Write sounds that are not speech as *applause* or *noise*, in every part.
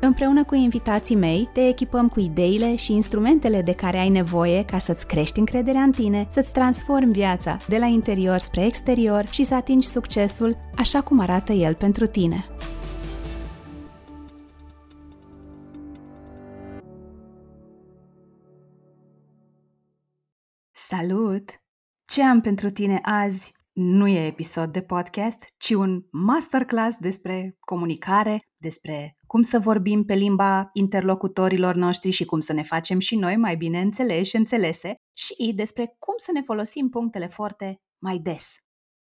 Împreună cu invitații mei, te echipăm cu ideile și instrumentele de care ai nevoie ca să-ți crești încrederea în tine, să-ți transformi viața de la interior spre exterior și să atingi succesul așa cum arată el pentru tine. Salut! Ce am pentru tine azi nu e episod de podcast, ci un masterclass despre comunicare, despre cum să vorbim pe limba interlocutorilor noștri și cum să ne facem și noi mai bine înțeleși și înțelese și despre cum să ne folosim punctele forte mai des.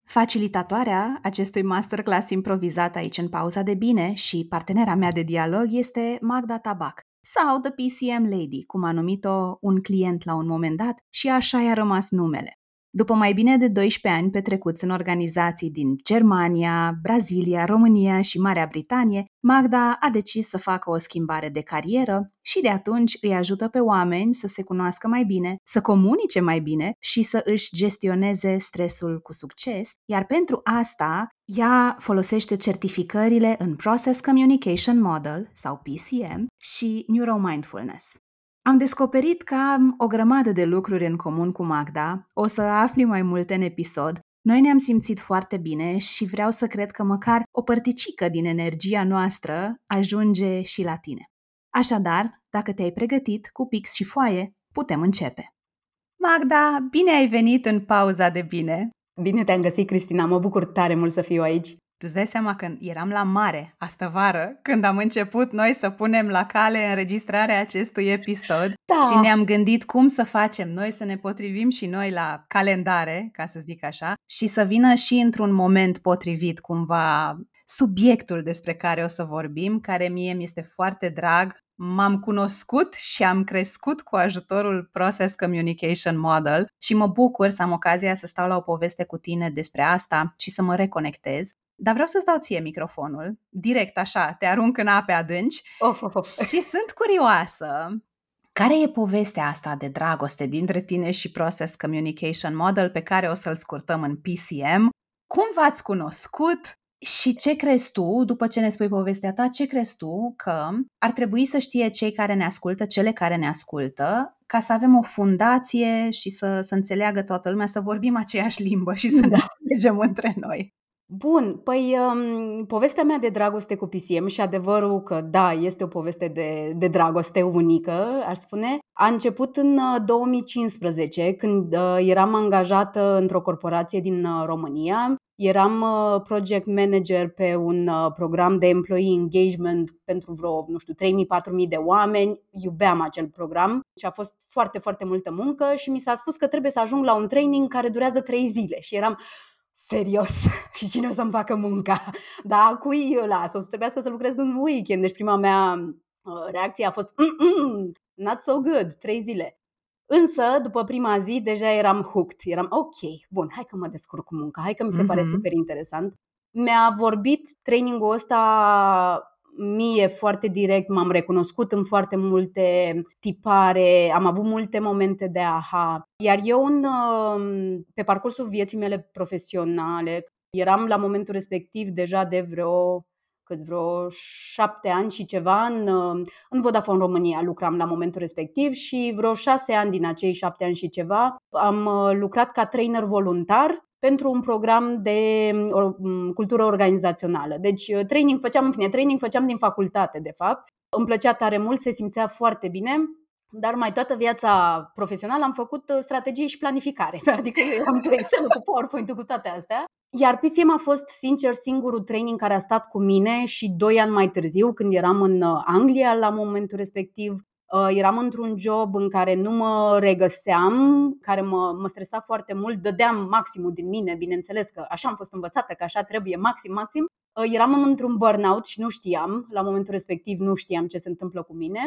Facilitatoarea acestui masterclass improvizat aici în pauza de bine și partenera mea de dialog este Magda Tabac sau The PCM Lady, cum a numit-o un client la un moment dat și așa i-a rămas numele. După mai bine de 12 ani petrecuți în organizații din Germania, Brazilia, România și Marea Britanie, Magda a decis să facă o schimbare de carieră și de atunci îi ajută pe oameni să se cunoască mai bine, să comunice mai bine și să își gestioneze stresul cu succes, iar pentru asta ea folosește certificările în Process Communication Model sau PCM și Neuromindfulness. Am descoperit că am o grămadă de lucruri în comun cu Magda, o să afli mai multe în episod. Noi ne-am simțit foarte bine și vreau să cred că măcar o părticică din energia noastră ajunge și la tine. Așadar, dacă te-ai pregătit cu pix și foaie, putem începe. Magda, bine ai venit în pauza de bine! Bine te-am găsit, Cristina, mă bucur tare mult să fiu aici. Tu îți dai seama că eram la mare astă vară, când am început noi să punem la cale înregistrarea acestui episod da. și ne-am gândit cum să facem noi să ne potrivim și noi la calendare, ca să zic așa, și să vină și într-un moment potrivit cumva subiectul despre care o să vorbim, care mie mi este foarte drag. M-am cunoscut și am crescut cu ajutorul Process Communication Model și mă bucur să am ocazia să stau la o poveste cu tine despre asta și să mă reconectez. Dar vreau să-ți dau ție microfonul, direct așa, te arunc în ape adânci of, of, of. și sunt curioasă. Care e povestea asta de dragoste dintre tine și Process Communication Model pe care o să-l scurtăm în PCM? Cum v-ați cunoscut? Și ce crezi tu, după ce ne spui povestea ta, ce crezi tu că ar trebui să știe cei care ne ascultă, cele care ne ascultă, ca să avem o fundație și să, să înțeleagă toată lumea, să vorbim aceeași limbă și să da. ne înțelegem între noi? Bun, păi um, povestea mea de dragoste cu PCM și adevărul că da, este o poveste de, de dragoste unică, aș spune, a început în 2015 uh, când uh, eram angajată într-o corporație din uh, România. Eram uh, project manager pe un uh, program de employee engagement pentru vreo, nu știu, 3.000-4.000 de oameni. Iubeam acel program și a fost foarte, foarte multă muncă și mi s-a spus că trebuie să ajung la un training care durează 3 zile și eram serios *laughs* și cine o să-mi facă munca? Da, cui eu las? O să trebuiască să lucrez în weekend. Deci prima mea uh, reacție a fost Mm-mm, not so good, trei zile. Însă, după prima zi, deja eram hooked. Eram, ok, bun, hai că mă descurc cu munca, hai că mi se mm-hmm. pare super interesant. Mi-a vorbit trainingul ăsta mie foarte direct, m-am recunoscut în foarte multe tipare, am avut multe momente de aha. Iar eu, în, um, pe parcursul vieții mele profesionale, eram la momentul respectiv deja de vreo cât vreo șapte ani și ceva în, um, în Vodafone România lucram la momentul respectiv și vreo șase ani din acei șapte ani și ceva am uh, lucrat ca trainer voluntar pentru un program de mm, mm, cultură organizațională. Deci uh, training făceam, în fine, training făceam din facultate, de fapt. Îmi plăcea tare mult, se simțea foarte bine, dar mai toată viața profesională am făcut uh, strategie și planificare. *laughs* Adică eu am *laughs* cu Excel, cu PowerPoint, cu toate astea. Iar PCM a fost, sincer, singurul training care a stat cu mine și doi ani mai târziu, când eram în uh, Anglia la momentul respectiv, Uh, eram într-un job în care nu mă regăseam, care mă, mă stresa foarte mult, dădeam maximul din mine, bineînțeles că așa am fost învățată, că așa trebuie, maxim, maxim. Uh, eram într-un burnout și nu știam, la momentul respectiv nu știam ce se întâmplă cu mine.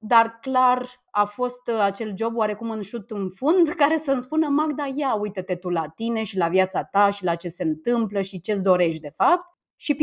dar clar a fost uh, acel job oarecum în șut în fund *laughs* care să-mi spună Magda, ia uite-te tu la tine și la viața ta și la ce se întâmplă și ce-ți dorești de fapt. Și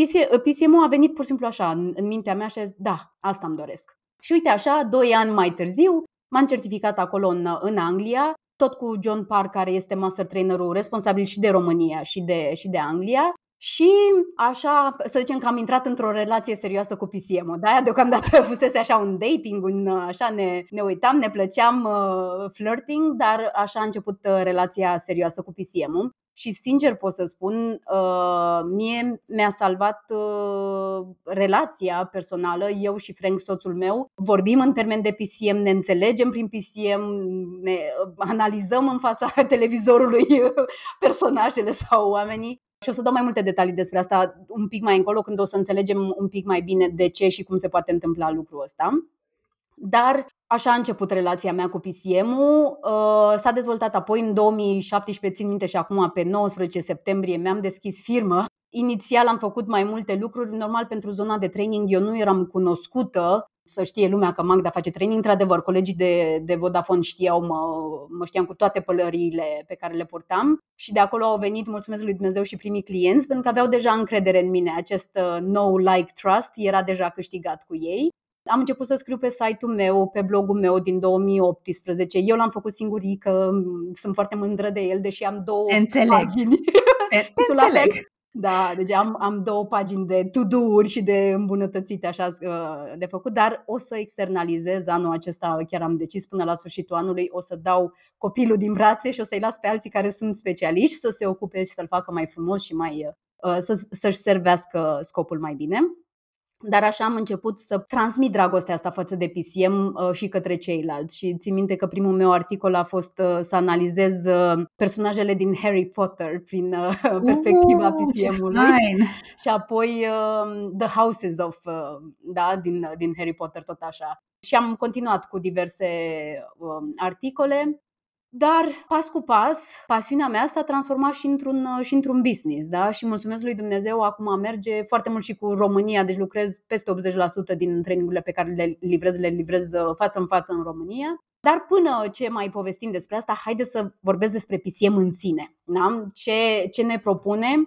PCM a venit pur și simplu așa în, în mintea mea și a zis, da, asta îmi doresc. Și uite așa, doi ani mai târziu, m-am certificat acolo în, în Anglia, tot cu John Park, care este master trainerul responsabil și de România și de, și de Anglia. Și așa, să zicem că am intrat într-o relație serioasă cu PCM-ul. De-aia deocamdată *laughs* fusese așa un dating, un, așa ne, ne uitam, ne plăceam uh, flirting, dar așa a început uh, relația serioasă cu PCM-ul. Și sincer pot să spun, uh, mie mi-a salvat uh, relația personală, eu și Frank, soțul meu. Vorbim în termen de PCM, ne înțelegem prin PCM, ne analizăm în fața *laughs* televizorului personajele sau oamenii și o să dau mai multe detalii despre asta un pic mai încolo, când o să înțelegem un pic mai bine de ce și cum se poate întâmpla lucrul ăsta. Dar așa a început relația mea cu PCM-ul. Uh, s-a dezvoltat apoi în 2017, țin minte și acum pe 19 septembrie mi-am deschis firmă. Inițial am făcut mai multe lucruri, normal pentru zona de training eu nu eram cunoscută să știe lumea că Magda face training. Într-adevăr, colegii de, de Vodafone știau, mă, mă știam cu toate pălăriile pe care le portam și de acolo au venit, mulțumesc lui Dumnezeu, și primii clienți, pentru că aveau deja încredere în mine. Acest uh, no like trust era deja câștigat cu ei. Am început să scriu pe site-ul meu, pe blogul meu din 2018. Eu l-am făcut singurică, sunt foarte mândră de el, deși am două Înțeleg. pagini. Te, înțeleg. Da, deci am, am două pagini de to-do-uri și de îmbunătățite așa uh, de făcut, dar o să externalizez anul acesta, chiar am decis până la sfârșitul anului, o să dau copilul din brațe și o să-i las pe alții care sunt specialiști să se ocupe și să-l facă mai frumos și mai uh, să, să-și servească scopul mai bine. Dar așa am început să transmit dragostea asta față de PCM uh, și către ceilalți. Și țin minte că primul meu articol a fost uh, să analizez uh, personajele din Harry Potter prin *laughs* perspectiva PCM-ului. *laughs* Și apoi The Houses of, da, din, din Harry Potter, tot așa. Și am continuat cu diverse articole dar, pas cu pas, pasiunea mea s-a transformat și într-un, și într-un business. Da? Și mulțumesc lui Dumnezeu, acum merge foarte mult și cu România, deci lucrez peste 80% din trainingurile pe care le livrez, le livrez uh, față în față în România. Dar până ce mai povestim despre asta, haide să vorbesc despre PCM în sine. Da? Ce, ce ne propune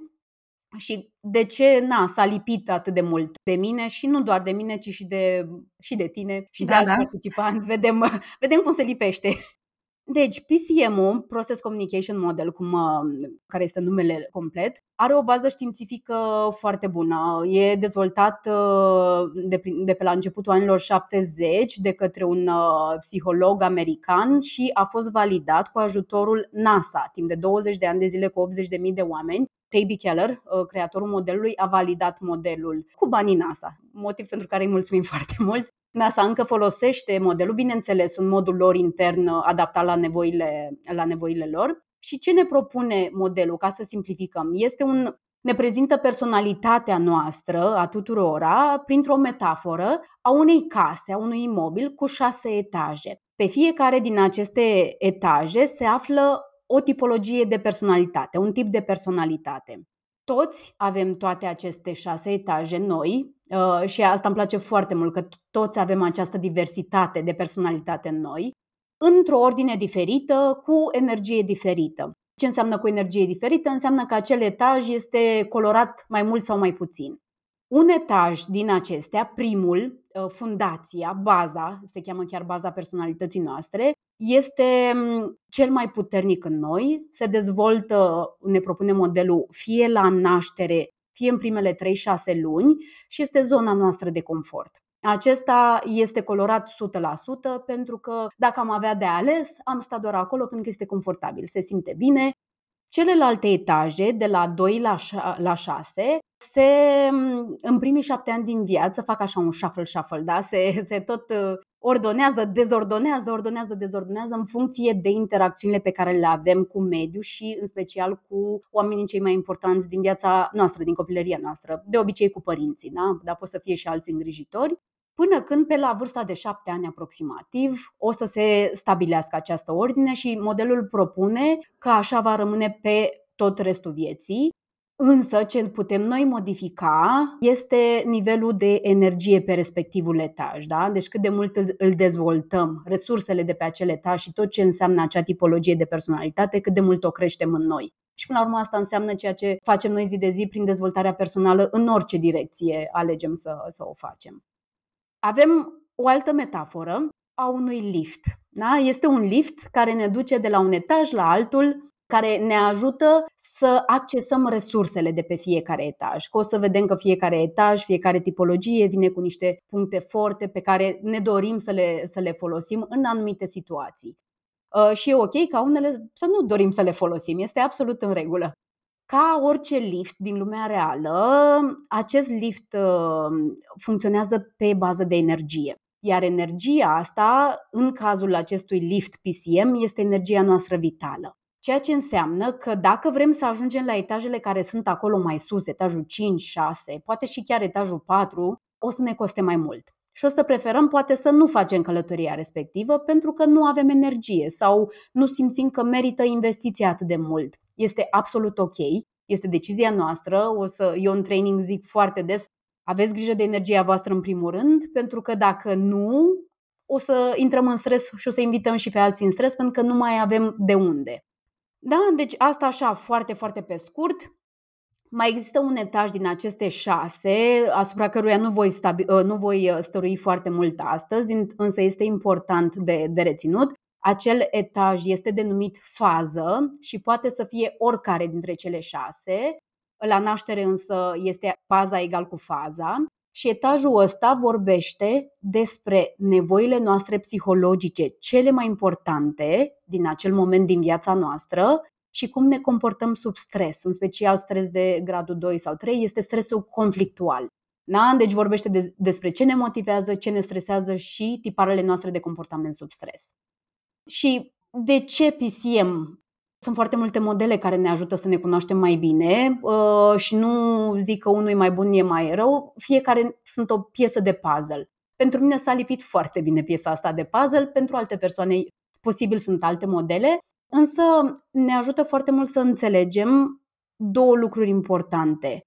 și de ce na, s-a lipit atât de mult de mine și nu doar de mine, ci și de, și de tine și da, de alți da. participanți. Vedem, vedem cum se lipește. Deci, PCM-ul, Process Communication Model, cum, uh, care este numele complet, are o bază științifică foarte bună. E dezvoltat uh, de, de pe la începutul anilor 70 de către un uh, psiholog american și a fost validat cu ajutorul NASA timp de 20 de ani de zile cu 80.000 de oameni. Taby Keller, creatorul modelului, a validat modelul cu banii NASA, motiv pentru care îi mulțumim *laughs* foarte mult. NASA încă folosește modelul, bineînțeles, în modul lor intern adaptat la nevoile, la nevoile lor. Și ce ne propune modelul, ca să simplificăm? Este un ne prezintă personalitatea noastră, a tuturora, printr-o metaforă a unei case, a unui imobil cu șase etaje. Pe fiecare din aceste etaje se află o tipologie de personalitate, un tip de personalitate. Toți avem toate aceste șase etaje noi, Uh, și asta îmi place foarte mult, că toți avem această diversitate de personalitate în noi, într-o ordine diferită, cu energie diferită. Ce înseamnă cu energie diferită? Înseamnă că acel etaj este colorat mai mult sau mai puțin. Un etaj din acestea, primul, uh, fundația, baza, se cheamă chiar baza personalității noastre, este mm, cel mai puternic în noi, se dezvoltă, ne propune modelul, fie la naștere, fie în primele 3-6 luni și este zona noastră de confort. Acesta este colorat 100% pentru că dacă am avea de ales, am stat doar acolo pentru că este confortabil, se simte bine. Celelalte etaje, de la 2 la 6, se, în primii șapte ani din viață fac așa un shuffle-shuffle, da? se, se tot uh, ordonează, dezordonează, ordonează, dezordonează în funcție de interacțiunile pe care le avem cu mediul și în special cu oamenii cei mai importanți din viața noastră, din copilăria noastră, de obicei cu părinții, da? dar pot să fie și alți îngrijitori, până când pe la vârsta de șapte ani aproximativ o să se stabilească această ordine și modelul propune că așa va rămâne pe tot restul vieții Însă, ce putem noi modifica este nivelul de energie pe respectivul etaj. Da? Deci cât de mult îl dezvoltăm, resursele de pe acel etaj și tot ce înseamnă acea tipologie de personalitate, cât de mult o creștem în noi. Și până la urmă asta înseamnă ceea ce facem noi zi de zi prin dezvoltarea personală în orice direcție alegem să, să o facem. Avem o altă metaforă a unui lift. Da? Este un lift care ne duce de la un etaj la altul care ne ajută să accesăm resursele de pe fiecare etaj. Că o să vedem că fiecare etaj, fiecare tipologie vine cu niște puncte forte pe care ne dorim să le, să le folosim în anumite situații. Uh, și e ok ca unele să nu dorim să le folosim, este absolut în regulă. Ca orice lift din lumea reală, acest lift uh, funcționează pe bază de energie. Iar energia asta, în cazul acestui lift PCM, este energia noastră vitală. Ceea ce înseamnă că dacă vrem să ajungem la etajele care sunt acolo mai sus, etajul 5, 6, poate și chiar etajul 4, o să ne coste mai mult. Și o să preferăm poate să nu facem călătoria respectivă pentru că nu avem energie sau nu simțim că merită investiția atât de mult. Este absolut ok, este decizia noastră. O să, eu în training zic foarte des, aveți grijă de energia voastră în primul rând, pentru că dacă nu, o să intrăm în stres și o să invităm și pe alții în stres pentru că nu mai avem de unde. Da, deci asta așa foarte, foarte pe scurt. Mai există un etaj din aceste șase, asupra căruia nu voi, stabi- ă, nu voi ă, stărui foarte mult astăzi, însă este important de, de reținut. Acel etaj este denumit fază și poate să fie oricare dintre cele șase. La naștere însă este faza egal cu faza. Și etajul ăsta vorbește despre nevoile noastre psihologice cele mai importante din acel moment din viața noastră și cum ne comportăm sub stres, în special stres de gradul 2 sau 3, este stresul conflictual. Da? Deci vorbește de, despre ce ne motivează, ce ne stresează și tiparele noastre de comportament sub stres. Și de ce PCM sunt foarte multe modele care ne ajută să ne cunoaștem mai bine uh, și nu zic că unul e mai bun, e mai rău. Fiecare sunt o piesă de puzzle. Pentru mine s-a lipit foarte bine piesa asta de puzzle, pentru alte persoane posibil sunt alte modele, însă ne ajută foarte mult să înțelegem două lucruri importante.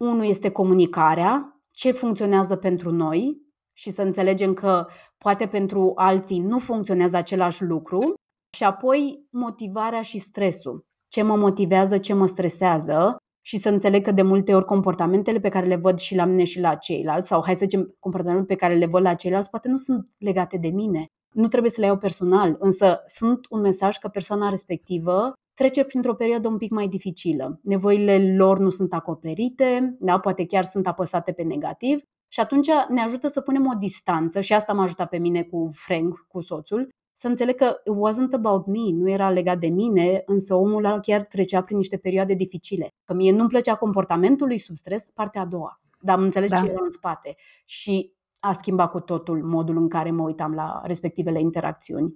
Unul este comunicarea, ce funcționează pentru noi și să înțelegem că poate pentru alții nu funcționează același lucru și apoi motivarea și stresul. Ce mă motivează, ce mă stresează și să înțeleg că de multe ori comportamentele pe care le văd și la mine și la ceilalți, sau hai să zicem comportamentele pe care le văd la ceilalți, poate nu sunt legate de mine. Nu trebuie să le iau personal, însă sunt un mesaj că persoana respectivă trece printr-o perioadă un pic mai dificilă. Nevoile lor nu sunt acoperite, da? poate chiar sunt apăsate pe negativ și atunci ne ajută să punem o distanță și asta m-a ajutat pe mine cu Frank, cu soțul, să înțeleg că it wasn't about me, nu era legat de mine, însă omul ăla chiar trecea prin niște perioade dificile. Că mie nu-mi plăcea comportamentul lui sub stres, partea a doua. Dar am înțeles da. ce era în spate. Și a schimbat cu totul modul în care mă uitam la respectivele interacțiuni.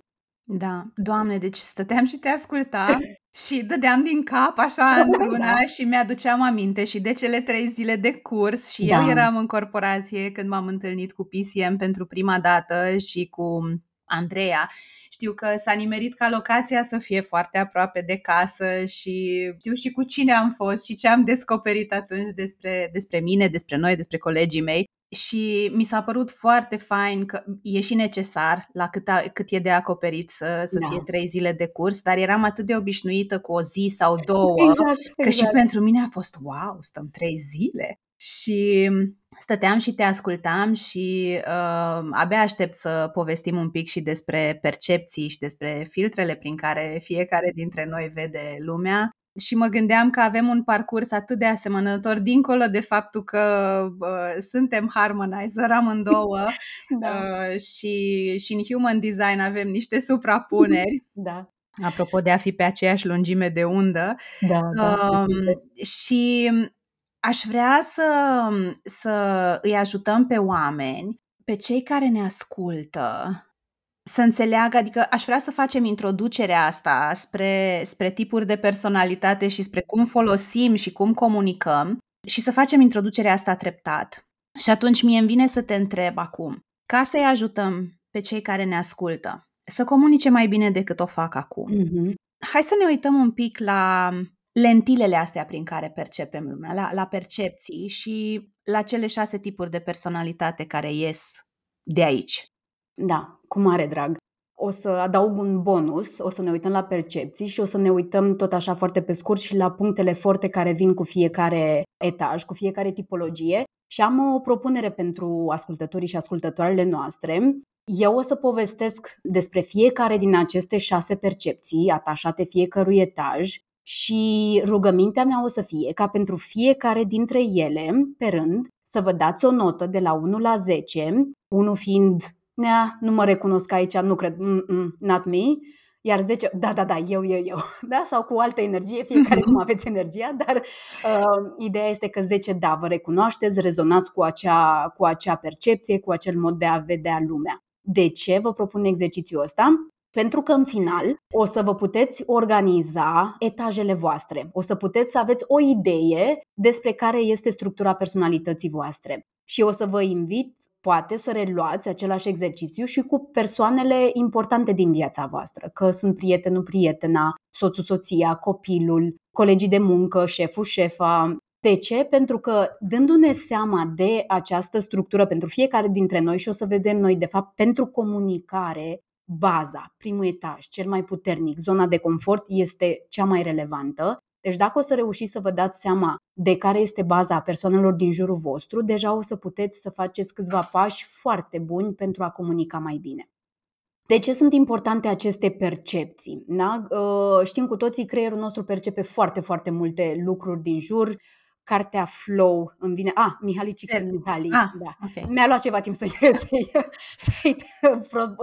Da, doamne, deci stăteam și te ascultam *laughs* și dădeam din cap așa într-una da. și mi-aduceam aminte și de cele trei zile de curs și da. eu eram în corporație când m-am întâlnit cu PCM pentru prima dată și cu Andreea. Știu că s-a nimerit ca locația să fie foarte aproape de casă și știu și cu cine am fost și ce am descoperit atunci despre, despre mine, despre noi, despre colegii mei. Și mi s-a părut foarte fain că e și necesar la cât, a, cât e de acoperit să, să da. fie trei zile de curs, dar eram atât de obișnuită cu o zi sau două, exact, exact. că și exact. pentru mine a fost wow, stăm trei zile. Și stăteam și te ascultam și uh, abia aștept să povestim un pic și despre percepții și despre filtrele prin care fiecare dintre noi vede lumea. Și mă gândeam că avem un parcurs atât de asemănător, dincolo de faptul că uh, suntem harmonizer amândouă *laughs* da. uh, și, și în human design avem niște suprapuneri. *laughs* Da. Apropo de a fi pe aceeași lungime de undă. Da, da, uh, și Aș vrea să, să îi ajutăm pe oameni, pe cei care ne ascultă, să înțeleagă, adică aș vrea să facem introducerea asta spre, spre tipuri de personalitate și spre cum folosim și cum comunicăm și să facem introducerea asta treptat. Și atunci mie îmi vine să te întreb acum, ca să-i ajutăm pe cei care ne ascultă, să comunice mai bine decât o fac acum. Mm-hmm. Hai să ne uităm un pic la lentilele astea prin care percepem lumea, la, la percepții și la cele șase tipuri de personalitate care ies de aici. Da, cu mare drag. O să adaug un bonus, o să ne uităm la percepții și o să ne uităm tot așa foarte pe scurt și la punctele forte care vin cu fiecare etaj, cu fiecare tipologie. Și am o propunere pentru ascultătorii și ascultătoarele noastre. Eu o să povestesc despre fiecare din aceste șase percepții atașate fiecărui etaj și rugămintea mea o să fie ca pentru fiecare dintre ele, pe rând, să vă dați o notă de la 1 la 10, 1 fiind, nea, nu mă recunosc aici, nu cred, Mm-mm, not me, iar 10, da, da, da, eu, eu, eu, *laughs* da? sau cu altă energie, fiecare cum aveți energia, dar uh, ideea este că 10, da, vă recunoașteți, rezonați cu acea, cu acea percepție, cu acel mod de a vedea lumea. De ce vă propun exercițiul ăsta? Pentru că în final o să vă puteți organiza etajele voastre, o să puteți să aveți o idee despre care este structura personalității voastre. Și o să vă invit, poate, să reluați același exercițiu și cu persoanele importante din viața voastră, că sunt prietenul, prietena, soțul, soția, copilul, colegii de muncă, șeful, șefa, de ce? Pentru că dându-ne seama de această structură pentru fiecare dintre noi și o să vedem noi, de fapt, pentru comunicare, baza, primul etaj, cel mai puternic, zona de confort este cea mai relevantă. Deci dacă o să reușiți să vă dați seama de care este baza a persoanelor din jurul vostru, deja o să puteți să faceți câțiva pași foarte buni pentru a comunica mai bine. De ce sunt importante aceste percepții? Da? Ă, știm cu toții, creierul nostru percepe foarte, foarte multe lucruri din jur, cartea Flow îmi vine. Ah, Mihali Csikszentmihalyi. Ah, da. Okay. Mi-a luat ceva timp să-i, *laughs* să-i, să-i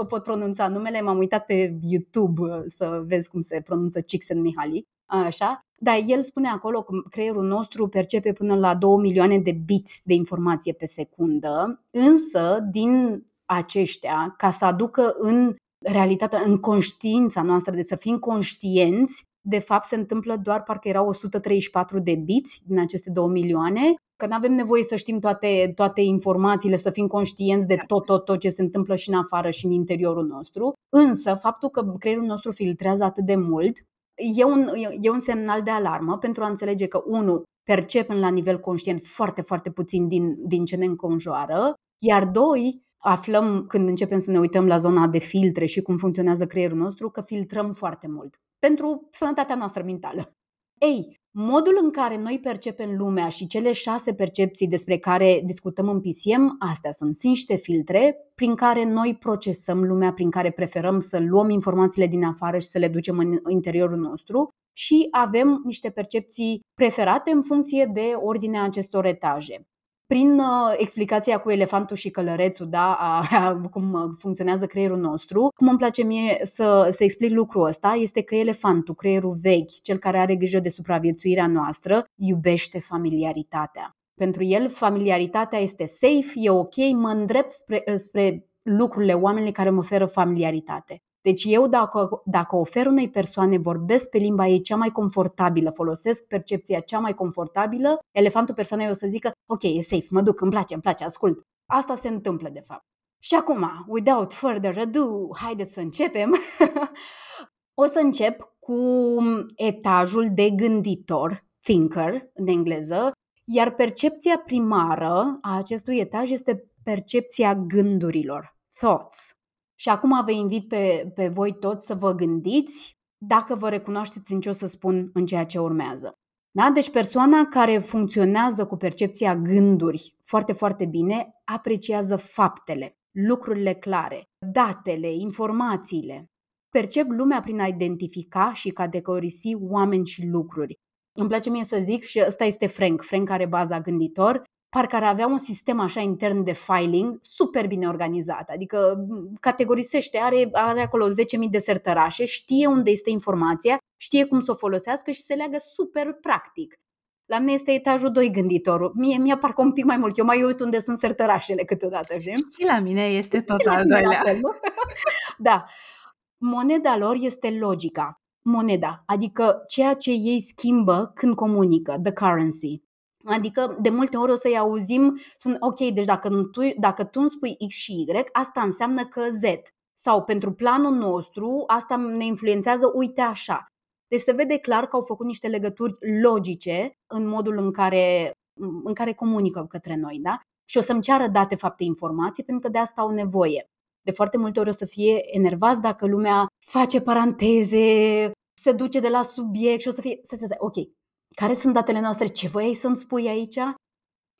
pot pronunța numele. M-am uitat pe YouTube uh, să vezi cum se pronunță Csikszentmihalyi. Așa. Dar el spune acolo că creierul nostru percepe până la 2 milioane de bits de informație pe secundă, însă din aceștia, ca să aducă în realitatea, în conștiința noastră, de să fim conștienți, de fapt se întâmplă doar parcă erau 134 de biți din aceste 2 milioane, că nu avem nevoie să știm toate, toate informațiile, să fim conștienți de tot, tot, tot ce se întâmplă și în afară și în interiorul nostru. Însă, faptul că creierul nostru filtrează atât de mult e un, e un semnal de alarmă pentru a înțelege că, unu, percepem la nivel conștient foarte, foarte puțin din, din ce ne înconjoară, iar doi, aflăm când începem să ne uităm la zona de filtre și cum funcționează creierul nostru, că filtrăm foarte mult pentru sănătatea noastră mentală. Ei, modul în care noi percepem lumea și cele șase percepții despre care discutăm în PCM, astea sunt niște filtre prin care noi procesăm lumea, prin care preferăm să luăm informațiile din afară și să le ducem în interiorul nostru și avem niște percepții preferate în funcție de ordinea acestor etaje prin uh, explicația cu elefantul și călărețul, da, a, a, cum uh, funcționează creierul nostru, cum îmi place mie să, să explic lucrul ăsta, este că elefantul, creierul vechi, cel care are grijă de supraviețuirea noastră, iubește familiaritatea. Pentru el, familiaritatea este safe, e ok, mă îndrept spre, spre lucrurile, oamenii care mă oferă familiaritate. Deci eu dacă, dacă ofer unei persoane, vorbesc pe limba ei cea mai confortabilă, folosesc percepția cea mai confortabilă, elefantul persoanei o să zică, ok, e safe, mă duc, îmi place, îmi place, ascult. Asta se întâmplă de fapt. Și acum, without further ado, haideți să începem. *laughs* o să încep cu etajul de gânditor, thinker în engleză, iar percepția primară a acestui etaj este percepția gândurilor, thoughts. Și acum vă invit pe, pe voi toți să vă gândiți dacă vă recunoașteți în ce o să spun în ceea ce urmează. Da? Deci persoana care funcționează cu percepția gânduri foarte, foarte bine apreciază faptele, lucrurile clare, datele, informațiile. Percep lumea prin a identifica și categorisi oameni și lucruri. Îmi place mie să zic și ăsta este Frank. Frank are baza gânditor parcă ar avea un sistem așa intern de filing super bine organizat, adică categorisește, are, are acolo 10.000 de sertărașe, știe unde este informația, știe cum să o folosească și se leagă super practic. La mine este etajul 2 gânditorul. Mie mi-a parcă un pic mai mult. Eu mai uit unde sunt sertărașele câteodată, știi? Și la mine este tot al doilea. *laughs* da. Moneda lor este logica. Moneda, adică ceea ce ei schimbă când comunică, the currency. Adică, de multe ori o să-i auzim, spun, ok, deci dacă tu, dacă tu îmi spui X și Y, asta înseamnă că Z. Sau pentru planul nostru, asta ne influențează, uite așa. Deci se vede clar că au făcut niște legături logice în modul în care, în care comunică către noi. Da? Și o să-mi ceară date, fapte, informații, pentru că de asta au nevoie. De foarte multe ori o să fie enervați dacă lumea face paranteze, se duce de la subiect și o să fie, ok, care sunt datele noastre, ce voiai să-mi spui aici?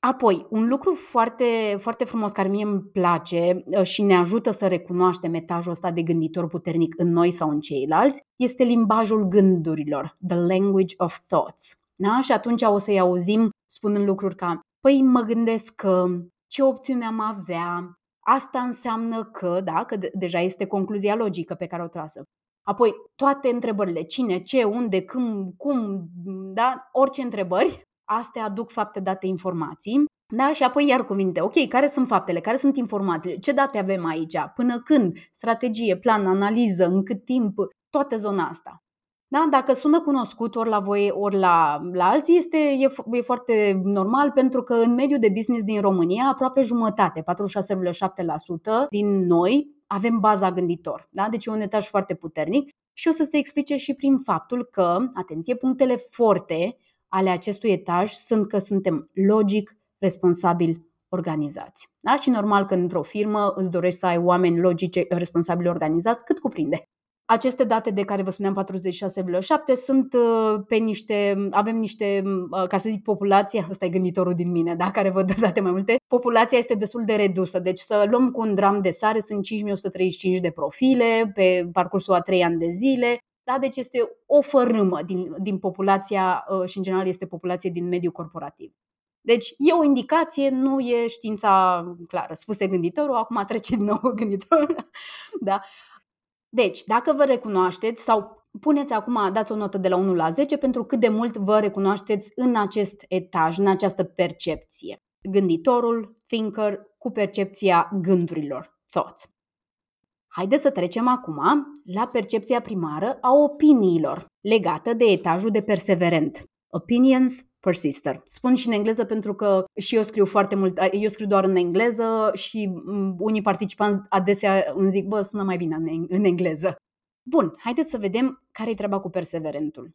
Apoi, un lucru foarte, foarte frumos care mie îmi place uh, și ne ajută să recunoaștem etajul ăsta de gânditor puternic în noi sau în ceilalți este limbajul gândurilor, the language of thoughts. Da? Și atunci o să-i auzim spunând lucruri ca, păi mă gândesc că ce opțiune am avea, asta înseamnă că, da, că de- deja este concluzia logică pe care o trasă. Apoi, toate întrebările, cine, ce, unde, când, cum, da, orice întrebări, astea aduc fapte, date, informații. Da? Și apoi iar cuvinte. Ok, care sunt faptele? Care sunt informațiile? Ce date avem aici? Până când? Strategie, plan, analiză, în cât timp? Toată zona asta. Da? Dacă sună cunoscut ori la voi, ori la, la alții, este, e, e foarte normal pentru că în mediul de business din România, aproape jumătate, 46,7% din noi, avem baza gânditor. Da? Deci e un etaj foarte puternic și o să se explice și prin faptul că, atenție, punctele forte ale acestui etaj sunt că suntem logic, responsabili, organizați. Da? Și normal că într-o firmă îți dorești să ai oameni logici, responsabili, organizați, cât cuprinde. Aceste date de care vă spuneam 46,7 sunt uh, pe niște, avem niște, uh, ca să zic populația, ăsta e gânditorul din mine, da, care vă dă date mai multe, populația este destul de redusă, deci să luăm cu un dram de sare, sunt 5135 de profile pe parcursul a 3 ani de zile, da? Deci este o fărâmă din, din populația uh, și în general este populație din mediul corporativ. Deci e o indicație, nu e știința clară. Spuse gânditorul, acum trece din nou *laughs* gânditorul. da? Deci, dacă vă recunoașteți sau puneți acum, dați o notă de la 1 la 10 pentru cât de mult vă recunoașteți în acest etaj, în această percepție. Gânditorul, thinker, cu percepția gândurilor, thoughts. Haideți să trecem acum la percepția primară a opiniilor legată de etajul de perseverent. Opinions persister. Spun și în engleză pentru că și eu scriu foarte mult, eu scriu doar în engleză și mm, unii participanți adesea îmi zic, bă, sună mai bine în engleză. Bun, haideți să vedem care e treaba cu perseverentul.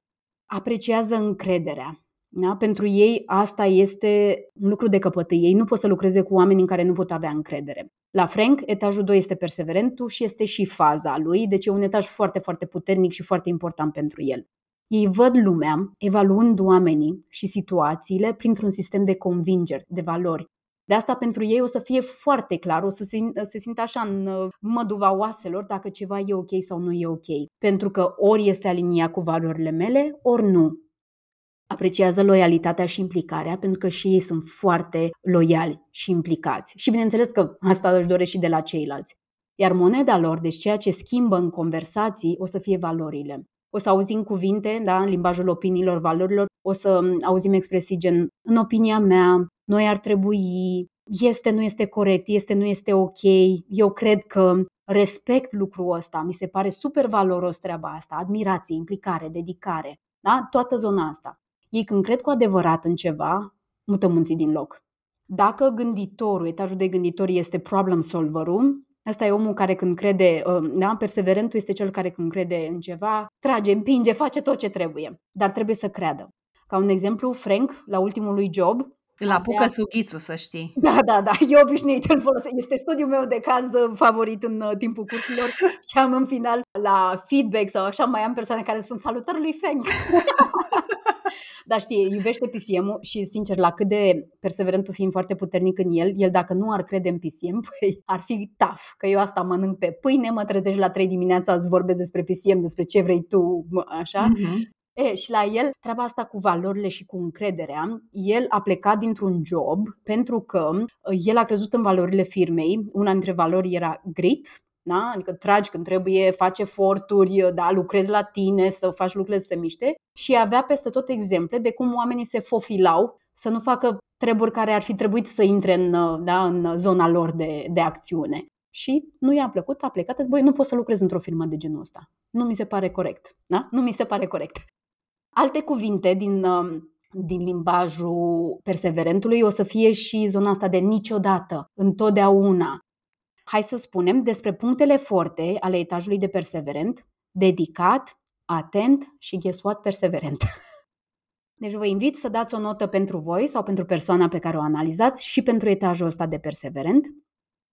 Apreciază încrederea. Da? Pentru ei asta este un lucru de căpătâi. Ei nu pot să lucreze cu oameni în care nu pot avea încredere. La Frank, etajul 2 este perseverentul și este și faza lui, deci e un etaj foarte, foarte puternic și foarte important pentru el. Ei văd lumea evaluând oamenii și situațiile printr-un sistem de convingeri, de valori. De asta pentru ei o să fie foarte clar, o să se, se simtă așa în uh, măduva oaselor dacă ceva e ok sau nu e ok. Pentru că ori este aliniat cu valorile mele, ori nu. Apreciază loialitatea și implicarea pentru că și ei sunt foarte loiali și implicați. Și bineînțeles că asta își doresc și de la ceilalți. Iar moneda lor, deci ceea ce schimbă în conversații, o să fie valorile o să auzim cuvinte, da, în limbajul opiniilor, valorilor, o să auzim expresii gen, în opinia mea, noi ar trebui, este, nu este corect, este, nu este ok, eu cred că respect lucrul ăsta, mi se pare super valoros treaba asta, admirație, implicare, dedicare, da? toată zona asta. Ei când cred cu adevărat în ceva, mută munții din loc. Dacă gânditorul, etajul de gânditori este problem solverul, Asta e omul care când crede, uh, da, perseverentul este cel care când crede în ceva, trage, împinge, face tot ce trebuie. Dar trebuie să creadă. Ca un exemplu, Frank, la ultimul lui job, îl apucă avea... sughițul, să știi. *laughs* Da, da, da. Eu obișnuit îl folosesc. Este studiul meu de caz uh, favorit în uh, timpul cursurilor *laughs* și am în final la feedback sau așa mai am persoane care spun salutări lui Frank. *laughs* Dar știi, iubește PCM-ul și, sincer, la cât de perseverentul fiind foarte puternic în el, el dacă nu ar crede în PCM, *laughs* păi ar fi tough. Că eu asta mănânc pe pâine, mă trezești la 3 dimineața, îți vorbesc despre PCM, despre ce vrei tu, așa. Mm-hmm. E, și la el, treaba asta cu valorile și cu încrederea, el a plecat dintr-un job pentru că uh, el a crezut în valorile firmei. Una dintre valori era grit, da? Adică tragi când trebuie, faci eforturi, da? lucrezi la tine, să faci lucrurile să se miște și avea peste tot exemple de cum oamenii se fofilau să nu facă treburi care ar fi trebuit să intre în, da, în zona lor de, de acțiune. Și nu i-a plăcut, a plecat, a zis, băi, nu pot să lucrez într-o firmă de genul ăsta. Nu mi se pare corect. Da? Nu mi se pare corect. Alte cuvinte din, din limbajul perseverentului o să fie și zona asta de niciodată, întotdeauna, hai să spunem, despre punctele forte ale etajului de perseverent, dedicat, atent și, guess what, perseverent. *laughs* Deci vă invit să dați o notă pentru voi sau pentru persoana pe care o analizați și pentru etajul ăsta de perseverent.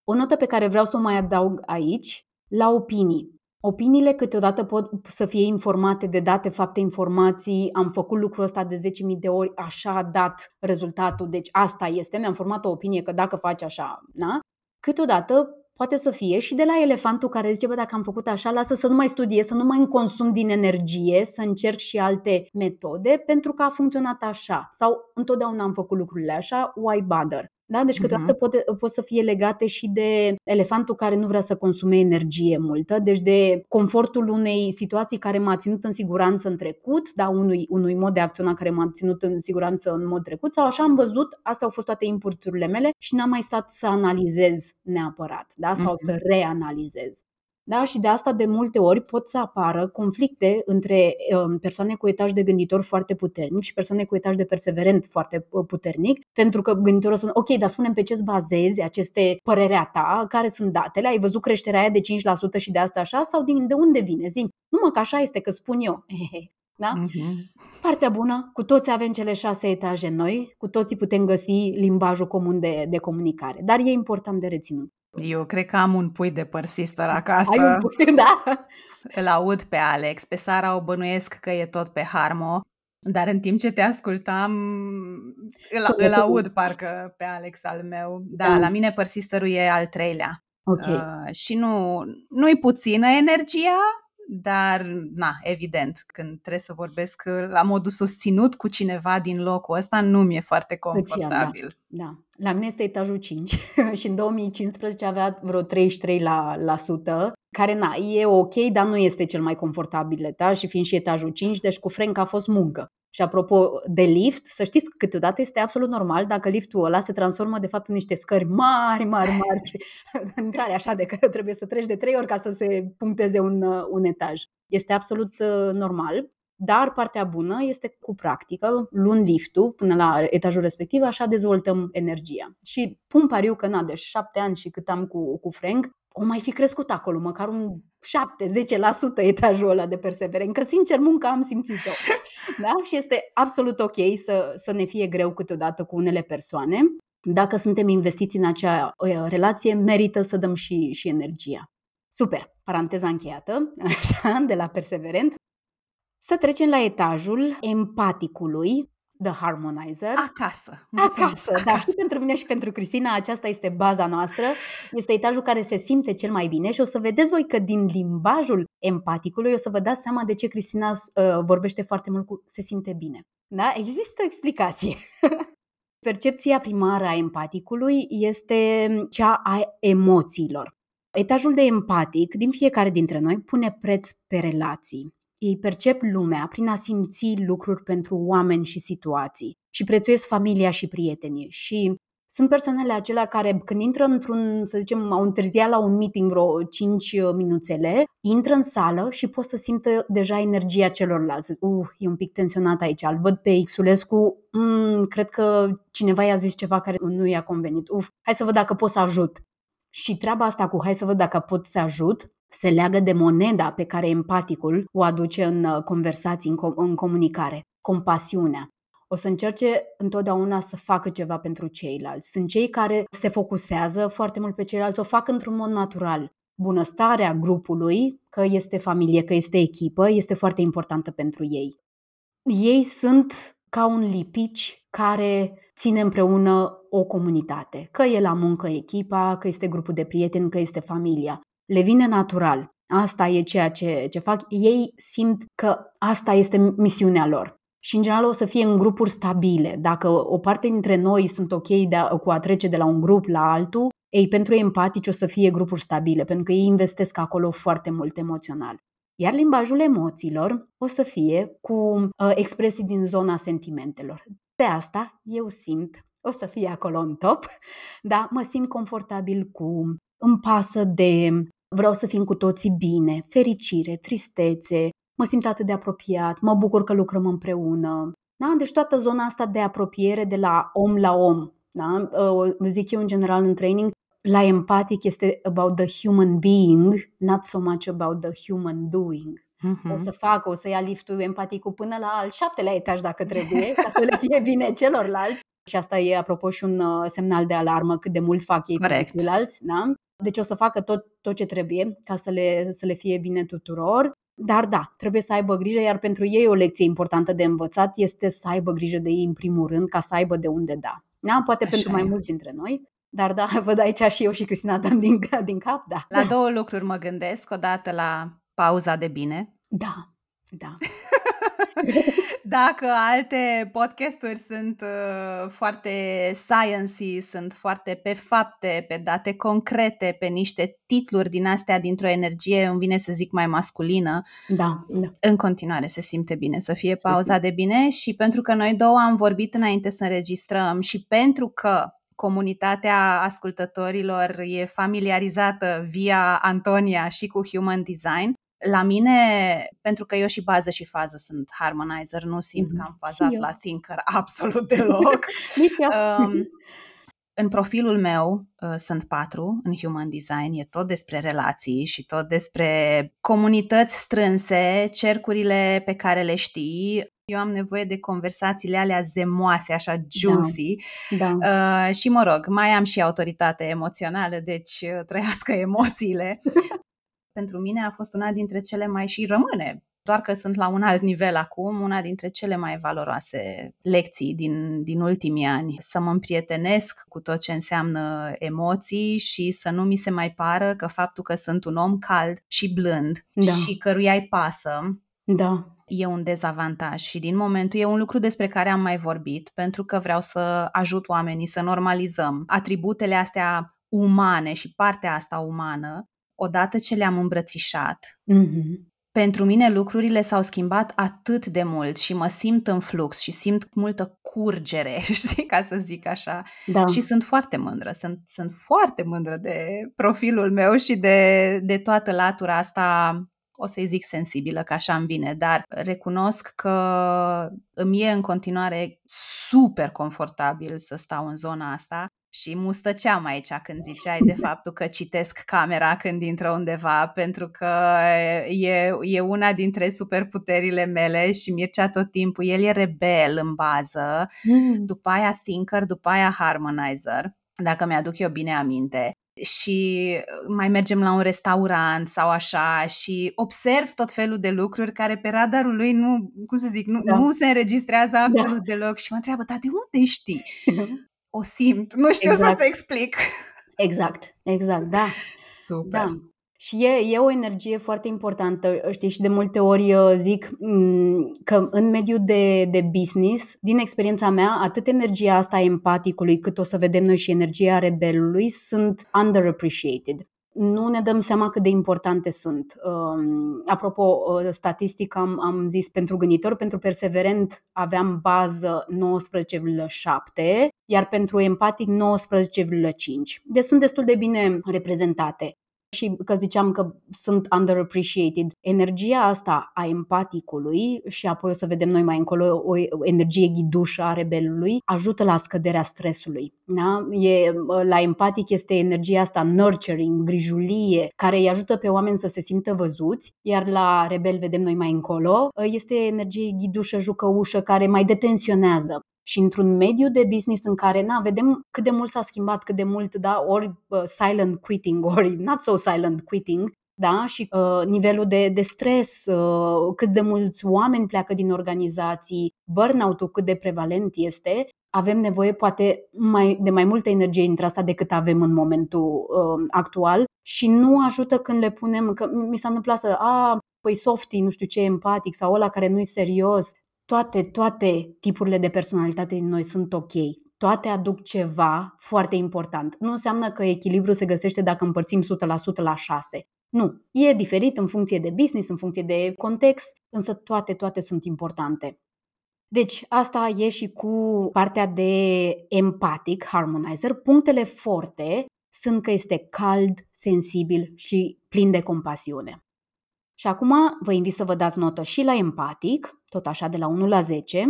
O notă pe care vreau să o mai adaug aici, la opinii. Opiniile câteodată pot să fie informate de date, fapte, informații. Am făcut lucrul ăsta de 10.000 de ori, așa a dat rezultatul, deci asta este. Mi-am format o opinie că dacă faci așa, da? Câteodată poate să fie și de la elefantul care zice, bă, dacă am făcut așa, lasă să nu mai studiez, să nu mai îmi consum din energie, să încerc și alte metode, pentru că a funcționat așa. Sau întotdeauna am făcut lucrurile așa, why bother? Da? Deci câteodată uh-huh. pot, pot să fie legate și de elefantul care nu vrea să consume energie multă, deci de confortul unei situații care m-a ținut în siguranță în trecut, da? unui, unui mod de acționa care m-a ținut în siguranță în mod trecut sau așa am văzut, astea au fost toate inputurile mele și n-am mai stat să analizez neapărat da? sau uh-huh. să reanalizez. Da? Și de asta de multe ori pot să apară conflicte între um, persoane cu etaj de gânditor foarte puternic și persoane cu etaj de perseverent foarte uh, puternic, pentru că gânditorul spune, ok, dar spunem pe ce îți bazezi aceste părerea ta, care sunt datele, ai văzut creșterea aia de 5% și de asta așa, sau din, de unde vine? Zim, numai că așa este, că spun eu. *laughs* Da? Uh-huh. Partea bună, cu toți avem cele șase etaje noi, cu toții putem găsi limbajul comun de, de comunicare, dar e important de reținut. Eu cred că am un pui de persister acasă. Ai un pui, *laughs* da? Îl aud pe Alex, pe Sara o bănuiesc că e tot pe Harmo, dar în timp ce te ascultam, îl, îl aud parcă pe Alex al meu. Da, da. la mine persisterul e al treilea. Okay. Uh, și nu, nu-i puțină energia, dar, na, evident, când trebuie să vorbesc la modul susținut cu cineva din locul ăsta, nu mi-e foarte confortabil. Da, da. La mine este etajul 5 *laughs* și în 2015 avea vreo 33%, la, la sută, care na, e ok, dar nu este cel mai confortabil etaj și fiind și etajul 5, deci cu Frank a fost muncă. Și apropo de lift, să știți că câteodată este absolut normal dacă liftul ăla se transformă de fapt în niște scări mari, mari, mari, *laughs* *laughs* în care așa de că trebuie să treci de trei ori ca să se puncteze un, un etaj. Este absolut uh, normal. Dar partea bună este cu practică, luând liftul până la etajul respectiv, așa dezvoltăm energia. Și pun pariu că, na, de șapte ani și cât am cu, cu Frank, o mai fi crescut acolo, măcar un 7-10% etajul ăla de perseverent, că sincer munca am simțit-o. *laughs* Da? Și este absolut ok să, să ne fie greu câteodată cu unele persoane. Dacă suntem investiți în acea relație, merită să dăm și, și energia. Super, paranteza încheiată, *laughs* așa, de la perseverent. Să trecem la etajul empaticului, The Harmonizer. Acasă. Mulțumesc. Acasă, da. Și pentru mine și pentru Cristina, aceasta este baza noastră. Este etajul care se simte cel mai bine și o să vedeți voi că din limbajul empaticului o să vă dați seama de ce Cristina uh, vorbește foarte mult cu se simte bine. Da? Există o explicație. *laughs* Percepția primară a empaticului este cea a emoțiilor. Etajul de empatic din fiecare dintre noi pune preț pe relații. Ei percep lumea prin a simți lucruri pentru oameni și situații și prețuiesc familia și prietenii. Și sunt persoanele acelea care când intră într-un, să zicem, au întârziat la un meeting vreo 5 minuțele, intră în sală și pot să simtă deja energia celorlalți. Uh, e un pic tensionat aici, îl văd pe Xulescu, mm, cred că cineva i-a zis ceva care nu i-a convenit. Uf, hai să văd dacă pot să ajut. Și treaba asta cu hai să văd dacă pot să ajut, se leagă de moneda pe care empaticul o aduce în uh, conversații, în, com- în comunicare, compasiunea. O să încerce întotdeauna să facă ceva pentru ceilalți. Sunt cei care se focusează foarte mult pe ceilalți, o fac într-un mod natural. Bunăstarea grupului, că este familie, că este echipă, este foarte importantă pentru ei. Ei sunt ca un lipici care ține împreună o comunitate. Că e la muncă echipa, că este grupul de prieteni, că este familia le vine natural. Asta e ceea ce, ce fac. Ei simt că asta este misiunea lor. Și în general o să fie în grupuri stabile. Dacă o parte dintre noi sunt ok de a, cu a trece de la un grup la altul, ei, pentru empatici o să fie grupuri stabile, pentru că ei investesc acolo foarte mult emoțional. Iar limbajul emoțiilor o să fie cu uh, expresii din zona sentimentelor. De asta eu simt, o să fie acolo în top, *laughs* dar mă simt confortabil cu, îmi pasă de Vreau să fim cu toții bine, fericire, tristețe, mă simt atât de apropiat, mă bucur că lucrăm împreună. Da? Deci toată zona asta de apropiere de la om la om. Da? Zic eu în general în training, la empatic este about the human being, not so much about the human doing. Uh-huh. O să facă, o să ia liftul empaticul până la al șaptelea etaj dacă trebuie, ca să le fie bine celorlalți. Și asta e, apropo, și un uh, semnal de alarmă cât de mult fac ei Corect. cu ceilalți. Da? Deci o să facă tot, tot ce trebuie ca să le, să le fie bine tuturor. Dar da, trebuie să aibă grijă, iar pentru ei o lecție importantă de învățat este să aibă grijă de ei în primul rând, ca să aibă de unde da. Da? Poate Așa pentru e. mai mulți dintre noi, dar da, *laughs* văd aici și eu și Cristina Dan din, din cap, da. La două lucruri mă gândesc, odată la pauza de bine. Da, da. *laughs* Dacă alte podcasturi sunt uh, foarte sciency, sunt foarte pe fapte, pe date concrete, pe niște titluri din astea dintr-o energie, îmi vine să zic mai masculină, da, da. în continuare se simte bine să fie pauza de bine și pentru că noi două am vorbit înainte să înregistrăm și pentru că comunitatea ascultătorilor e familiarizată via Antonia și cu Human Design, la mine, pentru că eu și bază și fază sunt harmonizer, nu simt că am mhm. fazat la thinker *laughs* absolut deloc. *laughs* um, în profilul meu uh, sunt patru în Human Design, e tot despre relații și tot despre comunități strânse, cercurile pe care le știi. Eu am nevoie de conversațiile alea zemoase, așa da. juicy. Da, da. Uh, și mă rog, mai am și autoritate emoțională, deci uh, trăiască emoțiile *laughs* pentru mine a fost una dintre cele mai și rămâne doar că sunt la un alt nivel acum, una dintre cele mai valoroase lecții din, din ultimii ani. Să mă împrietenesc cu tot ce înseamnă emoții și să nu mi se mai pară că faptul că sunt un om cald și blând da. și căruia îi pasă da. e un dezavantaj și din momentul e un lucru despre care am mai vorbit pentru că vreau să ajut oamenii să normalizăm atributele astea umane și partea asta umană odată ce le-am îmbrățișat, mm-hmm. pentru mine lucrurile s-au schimbat atât de mult și mă simt în flux și simt multă curgere, *laughs* știi, ca să zic așa. Da. Și sunt foarte mândră, sunt, sunt foarte mândră de profilul meu și de, de toată latura asta o să-i zic sensibilă, că așa îmi vine, dar recunosc că îmi e în continuare super confortabil să stau în zona asta și mustăceam aici când ziceai de faptul că citesc camera când intră undeva, pentru că e, e una dintre superputerile mele și Mircea tot timpul, el e rebel în bază, mm. după aia thinker, după aia harmonizer, dacă mi-aduc eu bine aminte și mai mergem la un restaurant sau așa și observ tot felul de lucruri care pe radarul lui nu, cum să zic, nu, da. nu se înregistrează da. absolut da. deloc și mă întreabă, dar de unde știi? O simt, nu știu exact. să-ți explic. Exact, exact, da. Super. Da. Și e, e o energie foarte importantă, știi, și de multe ori uh, zic mm, că în mediul de, de business, din experiența mea, atât energia asta empaticului, cât o să vedem noi și energia rebelului, sunt underappreciated nu ne dăm seama cât de importante sunt. Um, apropo, uh, statistic am, am zis pentru gânditor, pentru perseverent aveam bază 19,7, iar pentru empatic 19,5. Deci sunt destul de bine reprezentate și că ziceam că sunt underappreciated. Energia asta a empaticului și apoi o să vedem noi mai încolo o energie ghidușă a rebelului ajută la scăderea stresului. Da? E, la empatic este energia asta nurturing, grijulie, care îi ajută pe oameni să se simtă văzuți, iar la rebel vedem noi mai încolo, este energie ghidușă, jucăușă, care mai detensionează și într-un mediu de business în care, na, vedem cât de mult s-a schimbat, cât de mult, da, ori uh, silent quitting, *laughs* ori not so silent quitting, da, și uh, nivelul de, de stres, uh, cât de mulți oameni pleacă din organizații, burnout-ul cât de prevalent este, avem nevoie poate mai, de mai multă energie între asta decât avem în momentul uh, actual și nu ajută când le punem, că mi s-a întâmplat să, a, păi softy, nu știu ce, empatic sau ăla care nu-i serios, toate, toate tipurile de personalitate din noi sunt ok. Toate aduc ceva foarte important. Nu înseamnă că echilibru se găsește dacă împărțim 100% la 6. Nu. E diferit în funcție de business, în funcție de context, însă toate, toate sunt importante. Deci, asta e și cu partea de empatic, harmonizer. Punctele forte sunt că este cald, sensibil și plin de compasiune. Și acum vă invit să vă dați notă și la empatic, tot așa de la 1 la 10.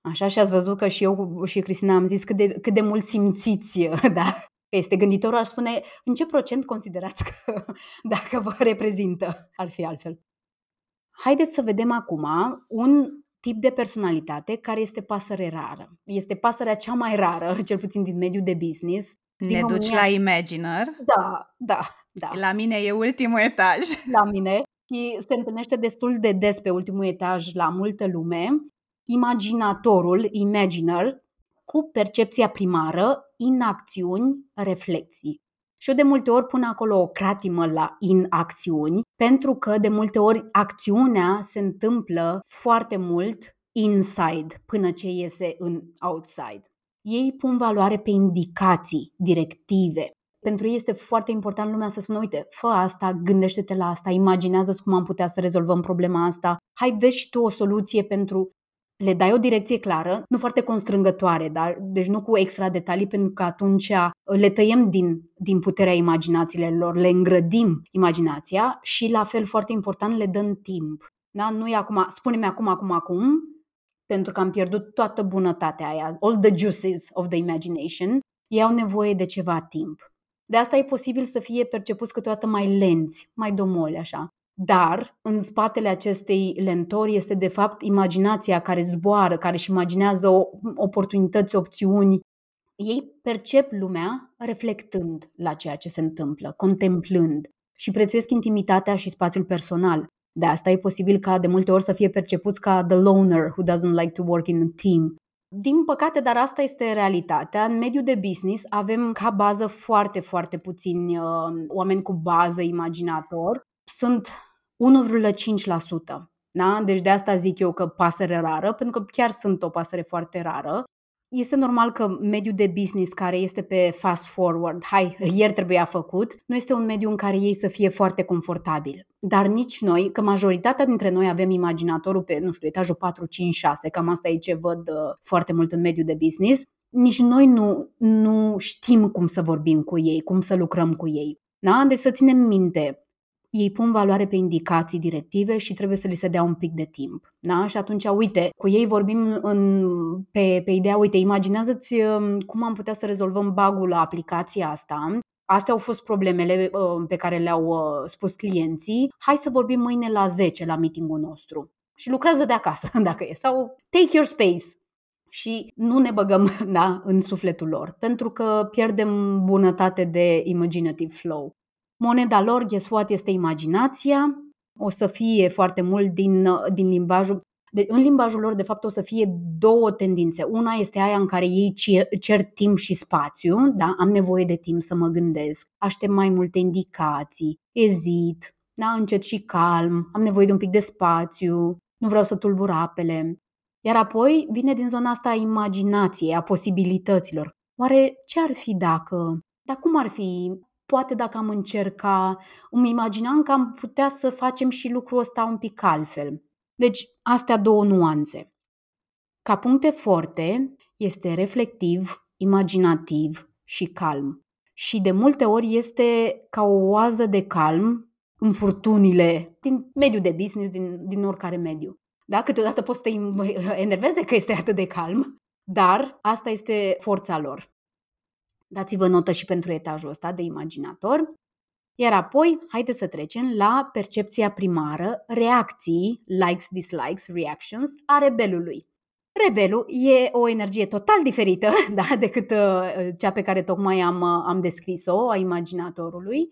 Așa și ați văzut că și eu și Cristina am zis cât de, cât de mult simțiți, *laughs* da? Este gânditorul, aș spune, în ce procent considerați că *laughs* dacă vă reprezintă ar fi altfel? Haideți să vedem acum un tip de personalitate care este pasăre rară. Este pasărea cea mai rară, *laughs* cel puțin din mediul de business. Din ne România. duci la Imaginer? Da, da, da. La mine e ultimul etaj. La mine. Și se întâlnește destul de des pe ultimul etaj la multă lume. Imaginatorul, imaginer, cu percepția primară, inacțiuni, reflexii. Și eu de multe ori pun acolo o cratimă la inacțiuni, pentru că de multe ori acțiunea se întâmplă foarte mult inside până ce iese în outside. Ei pun valoare pe indicații, directive. Pentru ei este foarte important lumea să spună, uite, fă asta, gândește-te la asta, imaginează cum am putea să rezolvăm problema asta, hai vezi și tu o soluție pentru le dai o direcție clară, nu foarte constrângătoare, dar, deci nu cu extra detalii, pentru că atunci uh, le tăiem din, din puterea imaginațiilor lor, le îngrădim imaginația și, la fel, foarte important, le dăm timp. Da? Nu e acum, spune-mi acum, acum, acum, pentru că am pierdut toată bunătatea aia, all the juices of the imagination, ei au nevoie de ceva timp. De asta e posibil să fie percepuți câteodată mai lenți, mai domoli așa. Dar în spatele acestei lentori este de fapt imaginația care zboară, care își imaginează oportunități, opțiuni. Ei percep lumea reflectând la ceea ce se întâmplă, contemplând și prețuiesc intimitatea și spațiul personal. De asta e posibil ca de multe ori să fie percepuți ca the loner who doesn't like to work in a team. Din păcate, dar asta este realitatea. În mediul de business avem ca bază foarte, foarte puțini uh, oameni cu bază imaginator. Sunt 1,5%. Da? Deci de asta zic eu că pasăre rară, pentru că chiar sunt o pasăre foarte rară. Este normal că mediul de business care este pe fast forward, hai, ieri trebuia făcut, nu este un mediu în care ei să fie foarte confortabil. Dar nici noi, că majoritatea dintre noi avem imaginatorul pe, nu știu, etajul 4, 5, 6, cam asta e ce văd uh, foarte mult în mediul de business, nici noi nu, nu știm cum să vorbim cu ei, cum să lucrăm cu ei. Da? Deci să ținem minte, ei pun valoare pe indicații directive și trebuie să li se dea un pic de timp. Da? Și atunci, uite, cu ei vorbim în, pe, pe ideea, uite, imaginează-ți um, cum am putea să rezolvăm bugul la aplicația asta. Astea au fost problemele uh, pe care le-au uh, spus clienții. Hai să vorbim mâine la 10 la meetingul nostru. Și lucrează de acasă, *laughs* dacă e. Sau take your space și nu ne băgăm *laughs* da, în sufletul lor, pentru că pierdem bunătate de imaginative flow. Moneda lor, guess what, este imaginația, o să fie foarte mult din, din limbajul de, în limbajul lor, de fapt, o să fie două tendințe. Una este aia în care ei cer, cer timp și spațiu, da? am nevoie de timp să mă gândesc, aștept mai multe indicații, ezit, da? încet și calm, am nevoie de un pic de spațiu, nu vreau să tulbur apele. Iar apoi vine din zona asta a imaginației, a posibilităților. Oare ce ar fi dacă? Dar cum ar fi? Poate dacă am încerca, îmi imaginam că am putea să facem și lucrul ăsta un pic altfel. Deci, astea două nuanțe. Ca puncte forte, este reflectiv, imaginativ și calm. Și de multe ori este ca o oază de calm în furtunile din mediul de business, din, din oricare mediu. Da? Câteodată poți să te *laughs* enerveze că este atât de calm, dar asta este forța lor. Dați-vă notă și pentru etajul ăsta de imaginator. Iar apoi, haideți să trecem la percepția primară, reacții, likes, dislikes, reactions, a rebelului. Rebelul e o energie total diferită *laughs* da, decât uh, cea pe care tocmai am, uh, am descris-o, a imaginatorului.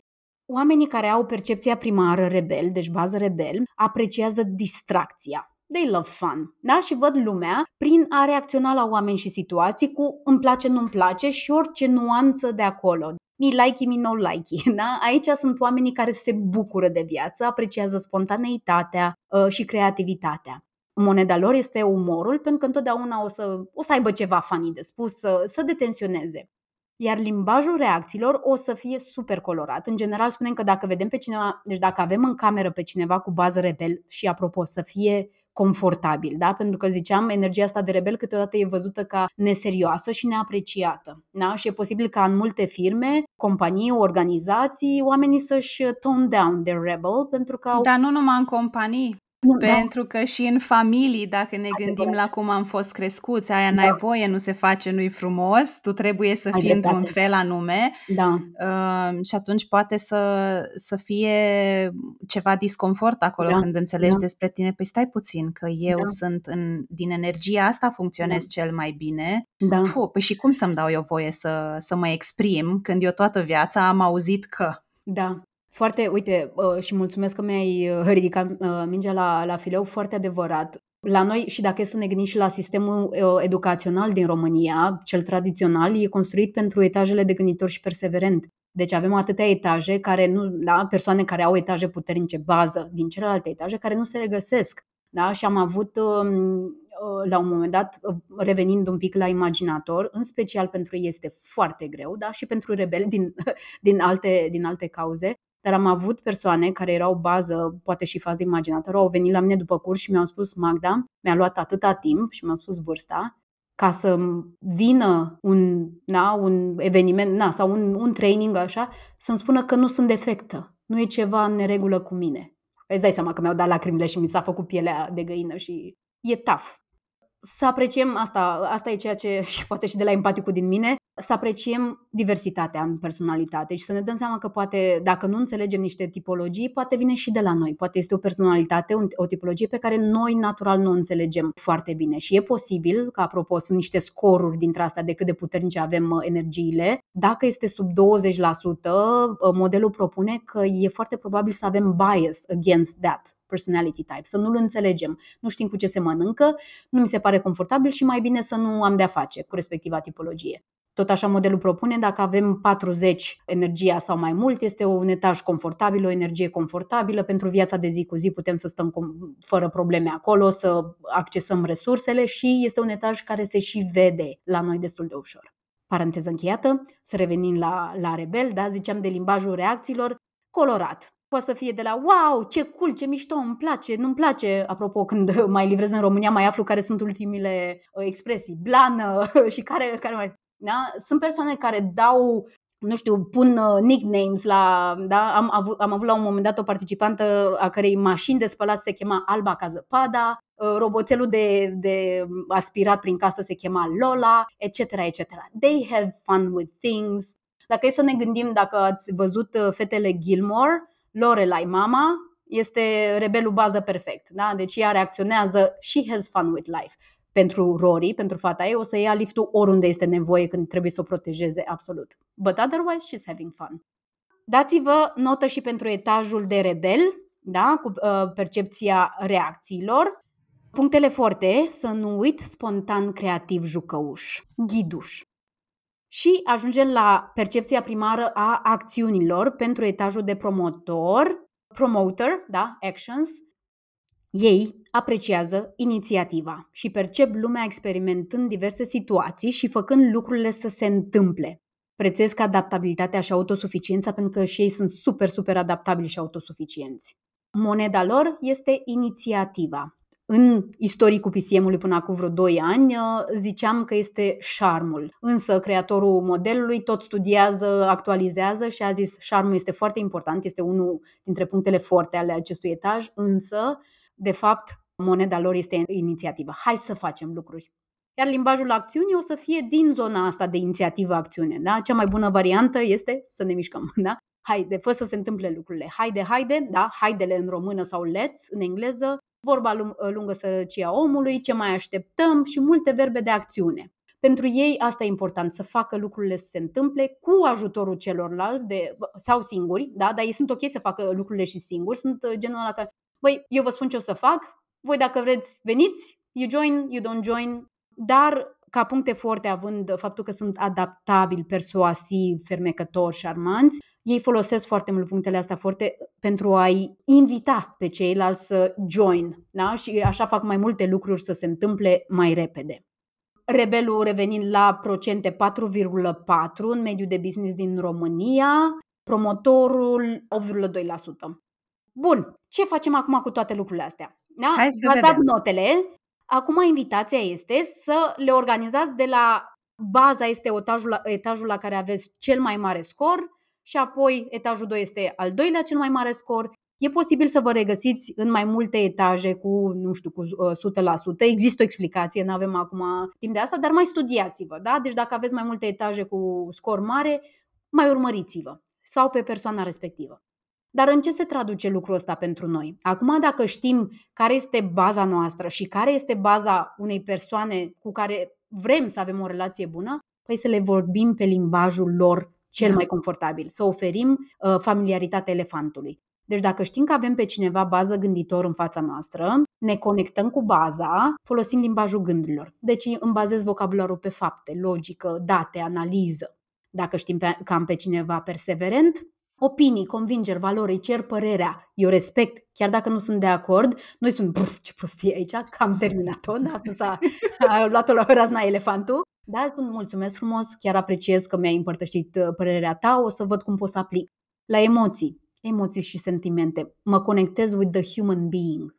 Oamenii care au percepția primară rebel, deci bază rebel, apreciază distracția. They love fun. Da? Și văd lumea prin a reacționa la oameni și situații cu îmi place, nu-mi place și orice nuanță de acolo. Mi like, mi no like. *laughs* Da? Aici sunt oamenii care se bucură de viață, apreciază spontaneitatea uh, și creativitatea. Moneda lor este umorul, pentru că întotdeauna o să, o să aibă ceva funny de spus, să, să detensioneze. Iar limbajul reacțiilor o să fie super colorat. În general spunem că dacă vedem pe cineva, deci dacă avem în cameră pe cineva cu bază rebel și apropo să fie confortabil, da? Pentru că ziceam, energia asta de rebel câteodată e văzută ca neserioasă și neapreciată. Da? Și e posibil ca în multe firme, companii, organizații, oamenii să-și tone down their rebel pentru că au... Dar nu numai în companii. Nu, da. Pentru da. că și în familii, dacă ne Adevărat. gândim la cum am fost crescuți, aia da. n-ai voie, nu se face, nu-i frumos, tu trebuie să fii într-un fel anume. Da. Uh, și atunci poate să, să fie ceva disconfort acolo da. când înțelegi da. despre tine. Păi stai puțin, că eu da. sunt în, din energia asta funcționez da. cel mai bine. Da. Puh, păi și cum să-mi dau eu voie să, să mă exprim când eu toată viața am auzit că... Da, foarte, uite, uh, și mulțumesc că mi-ai uh, ridicat uh, mingea la, la fileu, foarte adevărat. La noi, și dacă e să ne gândim și la sistemul educațional din România, cel tradițional, e construit pentru etajele de gânditor și perseverent. Deci avem atâtea etaje care nu, da, persoane care au etaje puternice bază din celelalte etaje care nu se regăsesc. Da? Și am avut um, la un moment dat, revenind un pic la imaginator, în special pentru ei este foarte greu, da? și pentru rebeli din, *laughs* din, alte, din alte cauze, dar am avut persoane care erau bază, poate și fază imaginatoră, au venit la mine după curs și mi-au spus, Magda, mi-a luat atâta timp și mi-au spus vârsta, ca să vină un, na, un eveniment na, sau un, un training așa, să-mi spună că nu sunt defectă, nu e ceva în neregulă cu mine. Îți dai seama că mi-au dat lacrimile și mi s-a făcut pielea de găină și e tough să apreciem asta, asta e ceea ce *laughs* și poate și de la empaticul din mine, să apreciem diversitatea în personalitate și să ne dăm seama că poate, dacă nu înțelegem niște tipologii, poate vine și de la noi. Poate este o personalitate, o tipologie pe care noi natural nu o înțelegem foarte bine. Și e posibil, că apropo, sunt niște scoruri dintre astea de cât de puternice avem uh, energiile. Dacă este sub 20%, uh, modelul propune că e foarte probabil să avem bias against that personality type, să nu-l înțelegem, nu știm cu ce se mănâncă, nu mi se pare confortabil și mai bine să nu am de-a face cu respectiva tipologie. Tot așa modelul propune, dacă avem 40 energia sau mai mult, este un etaj confortabil, o energie confortabilă. Pentru viața de zi cu zi putem să stăm fără probleme acolo, să accesăm resursele și este un etaj care se și vede la noi destul de ușor. Paranteză încheiată, să revenim la, la rebel, da? ziceam de limbajul reacțiilor, colorat. Poate să fie de la wow, ce cool, ce mișto, îmi place, nu-mi place. Apropo, când *laughs* mai livrez în România, mai aflu care sunt ultimile uh, expresii, blană *laughs* și care, care mai... Da? Sunt persoane care dau nu știu, pun uh, nicknames la, da, am avut, am avut la un moment dat o participantă a cărei mașini de spălat se chema Alba ca zăpada, uh, roboțelul de, de aspirat prin casă se chema Lola, etc., etc. They have fun with things. Dacă e să ne gândim, dacă ați văzut fetele Gilmore, Lorelai, mama, este rebelul bază perfect. Da? Deci ea reacționează, she has fun with life. Pentru Rory, pentru fata ei, o să ia liftul oriunde este nevoie când trebuie să o protejeze absolut. But otherwise, she's having fun. Dați-vă notă și pentru etajul de rebel, da? cu uh, percepția reacțiilor. Punctele forte, să nu uit, spontan, creativ, jucăuș, ghiduș. Și ajungem la percepția primară a acțiunilor pentru etajul de promotor, promoter, da, actions. Ei apreciază inițiativa și percep lumea experimentând diverse situații și făcând lucrurile să se întâmple. Prețuiesc adaptabilitatea și autosuficiența pentru că și ei sunt super, super adaptabili și autosuficienți. Moneda lor este inițiativa în istoricul PCM-ului până acum vreo 2 ani, uh, ziceam că este șarmul. Însă creatorul modelului tot studiază, actualizează și a zis șarmul este foarte important, este unul dintre punctele forte ale acestui etaj, însă, de fapt, moneda lor este inițiativă. Hai să facem lucruri. Iar limbajul acțiunii o să fie din zona asta de inițiativă-acțiune. Da? Cea mai bună variantă este să ne mișcăm. *laughs* Da? Haide, fă să se întâmple lucrurile. Haide, haide, da? haidele în română sau let's în engleză, vorba lungă sărăcia omului, ce mai așteptăm și multe verbe de acțiune. Pentru ei asta e important, să facă lucrurile să se întâmple cu ajutorul celorlalți de, sau singuri, da? dar ei sunt ok să facă lucrurile și singuri, sunt uh, genul ăla că, băi, eu vă spun ce o să fac, voi dacă vreți veniți, you join, you don't join, dar ca puncte forte având faptul că sunt adaptabili, persuasivi, fermecători, șarmanți, ei folosesc foarte mult punctele astea forte pentru a-i invita pe ceilalți să join. Da? Și așa fac mai multe lucruri să se întâmple mai repede. Rebelul revenind la procente 4,4 în mediul de business din România, promotorul 8,2%. Bun, ce facem acum cu toate lucrurile astea? Da? Hai să V-ați dat notele. Acum invitația este să le organizați de la baza este etajul la, etajul la care aveți cel mai mare scor, și apoi etajul 2 este al doilea cel mai mare scor E posibil să vă regăsiți în mai multe etaje cu, nu știu, cu 100%. Uh, Există o explicație, nu avem acum timp de asta, dar mai studiați-vă. Da? Deci dacă aveți mai multe etaje cu scor mare, mai urmăriți-vă sau pe persoana respectivă. Dar în ce se traduce lucrul ăsta pentru noi? Acum, dacă știm care este baza noastră și care este baza unei persoane cu care vrem să avem o relație bună, păi să le vorbim pe limbajul lor cel da. mai confortabil, să oferim uh, familiaritatea elefantului. Deci dacă știm că avem pe cineva bază gânditor în fața noastră, ne conectăm cu baza, folosim limbajul gândurilor. Deci îmi bazez vocabularul pe fapte, logică, date, analiză. Dacă știm că am pe cineva perseverent, opinii, convingeri, valori, îi cer părerea, eu respect, chiar dacă nu sunt de acord, noi sunt, ce prostie aici, că am terminat-o, *laughs* da? s-a a luat-o la razna elefantul. Da, spun mulțumesc frumos, chiar apreciez că mi-ai împărtășit uh, părerea ta, o să văd cum pot să aplic. La emoții, emoții și sentimente, mă conectez with the human being.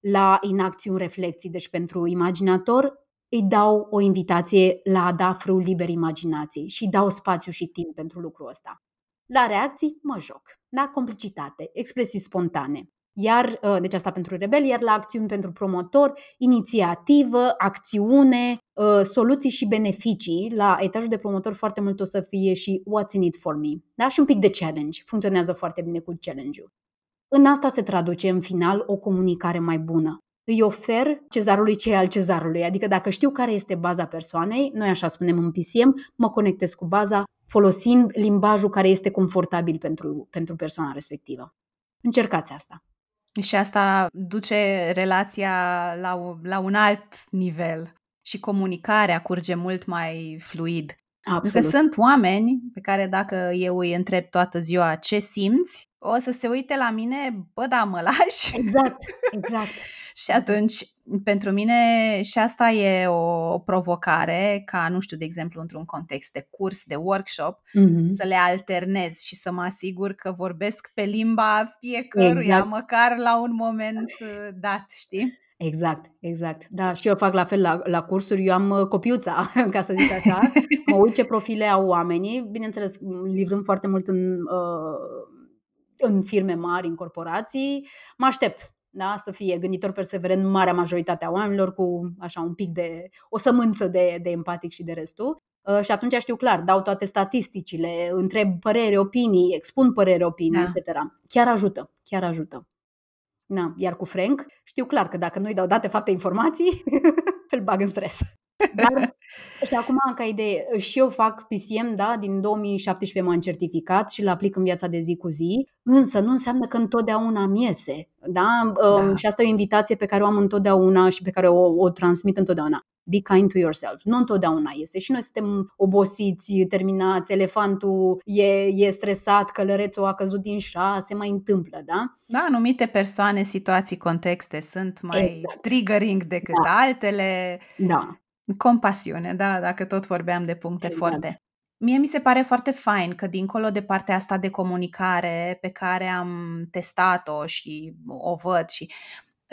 La inacțiuni, reflexii, deci pentru imaginator, îi dau o invitație la a da frâu liber imaginației și dau spațiu și timp pentru lucrul ăsta. La reacții mă joc. Da? Complicitate, expresii spontane. Iar, ă, deci asta pentru rebel, iar la acțiuni pentru promotor, inițiativă, acțiune, ă, soluții și beneficii. La etajul de promotor foarte mult o să fie și what's in it for me. Da? Și un pic de challenge. Funcționează foarte bine cu challenge-ul. În asta se traduce în final o comunicare mai bună. Îi ofer cezarului ce al cezarului. Adică dacă știu care este baza persoanei, noi așa spunem în PCM, mă conectez cu baza folosind limbajul care este confortabil pentru, pentru persoana respectivă. Încercați asta. Și asta duce relația la, la un alt nivel și comunicarea curge mult mai fluid. Absolut. Pentru că sunt oameni pe care dacă eu îi întreb toată ziua ce simți, o să se uite la mine, bă, da, mă lași? Exact, exact. *laughs* și atunci, pentru mine și asta e o provocare, ca, nu știu, de exemplu, într-un context de curs, de workshop, mm-hmm. să le alternez și să mă asigur că vorbesc pe limba fiecăruia, exact. măcar la un moment uh, dat, știi? Exact, exact. Da, și eu fac la fel la, la cursuri. Eu am uh, copiuța, *laughs* ca să zic așa. mă uit ce profile au oamenii. Bineînțeles, livrăm foarte mult în, uh, în firme mari, în corporații. Mă aștept da? să fie gânditor perseverent marea majoritate a oamenilor cu așa un pic de o sămânță de, de empatic și de restul. Uh, și atunci știu clar, dau toate statisticile, întreb părere, opinii, expun părere, opinii, da. etc. Chiar ajută, chiar ajută. Na, iar cu Frank știu clar că dacă nu-i dau date, fapte, informații, *laughs* îl bag în stres. Dar, *laughs* și acum, ca idee, și eu fac PCM, da, din 2017 m-am certificat și îl aplic în viața de zi cu zi, însă nu înseamnă că întotdeauna îmi iese, da? da. Um, și asta e o invitație pe care o am întotdeauna și pe care o, o transmit întotdeauna. Be kind to yourself. Nu întotdeauna iese și noi suntem obosiți, terminați, elefantul e, e stresat, călărețul a căzut din șase, mai întâmplă, da? Da, anumite persoane, situații, contexte sunt mai exact. triggering decât da. altele. Da. Compasiune, da, dacă tot vorbeam de puncte exact. forte. Mie mi se pare foarte fain că dincolo de partea asta de comunicare pe care am testat-o și o văd și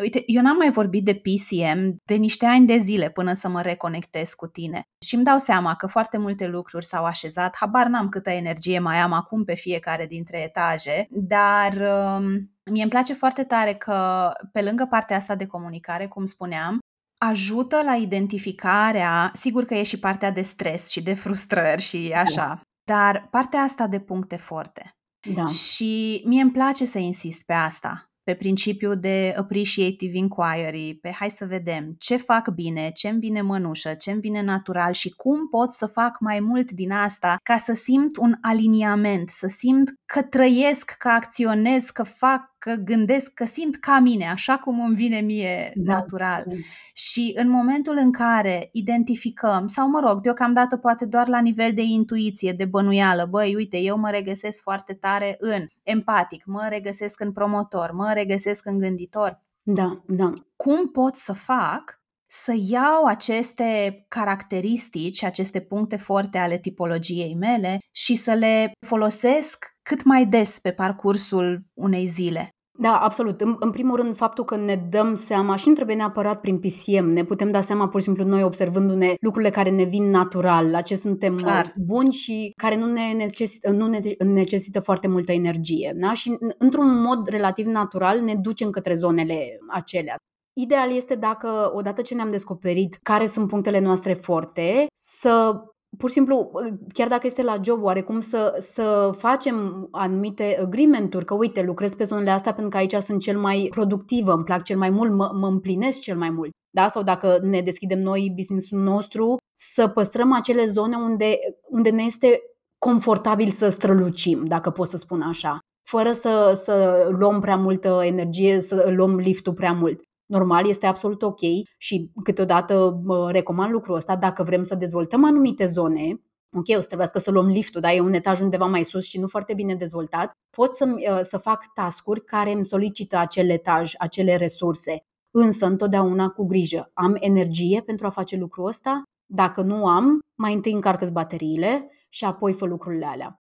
Uite, eu n-am mai vorbit de PCM de niște ani de zile până să mă reconectez cu tine și îmi dau seama că foarte multe lucruri s-au așezat, habar n-am câtă energie mai am acum pe fiecare dintre etaje, dar um, mie îmi place foarte tare că pe lângă partea asta de comunicare, cum spuneam, ajută la identificarea, sigur că e și partea de stres și de frustrări și da. așa, da. dar partea asta de puncte forte. Da. Și mie îmi place să insist pe asta, pe principiu de appreciative inquiry, pe hai să vedem ce fac bine, ce îmi vine mănușă, ce îmi vine natural și cum pot să fac mai mult din asta ca să simt un aliniament, să simt că trăiesc, că acționez, că fac că gândesc, că simt ca mine, așa cum îmi vine mie da. natural. Da. Și în momentul în care identificăm, sau mă rog, deocamdată poate doar la nivel de intuiție, de bănuială, băi, uite, eu mă regăsesc foarte tare în empatic, mă regăsesc în promotor, mă regăsesc în gânditor. Da, da. Cum pot să fac să iau aceste caracteristici, aceste puncte forte ale tipologiei mele și să le folosesc cât mai des pe parcursul unei zile. Da, absolut. În, în primul rând, faptul că ne dăm seama și nu trebuie neapărat prin PCM, ne putem da seama pur și simplu noi observându-ne lucrurile care ne vin natural, la ce suntem Clar. buni și care nu ne necesită, nu ne necesită foarte multă energie. Da? Și într-un mod relativ natural ne ducem către zonele acelea. Ideal este dacă, odată ce ne-am descoperit care sunt punctele noastre forte, să pur și simplu, chiar dacă este la job, oarecum să, să facem anumite agreement-uri, că uite, lucrez pe zonele astea pentru că aici sunt cel mai productivă, îmi plac cel mai mult, mă, mă împlinesc cel mai mult. Da? Sau dacă ne deschidem noi business-ul nostru, să păstrăm acele zone unde, unde ne este confortabil să strălucim, dacă pot să spun așa fără să, să luăm prea multă energie, să luăm liftul prea mult normal, este absolut ok și câteodată recomand lucrul ăsta dacă vrem să dezvoltăm anumite zone, ok, o să trebuiască să luăm liftul, dar e un etaj undeva mai sus și nu foarte bine dezvoltat, pot să, uh, să fac tascuri care îmi solicită acel etaj, acele resurse, însă întotdeauna cu grijă. Am energie pentru a face lucrul ăsta? Dacă nu am, mai întâi încarcă bateriile și apoi fă lucrurile alea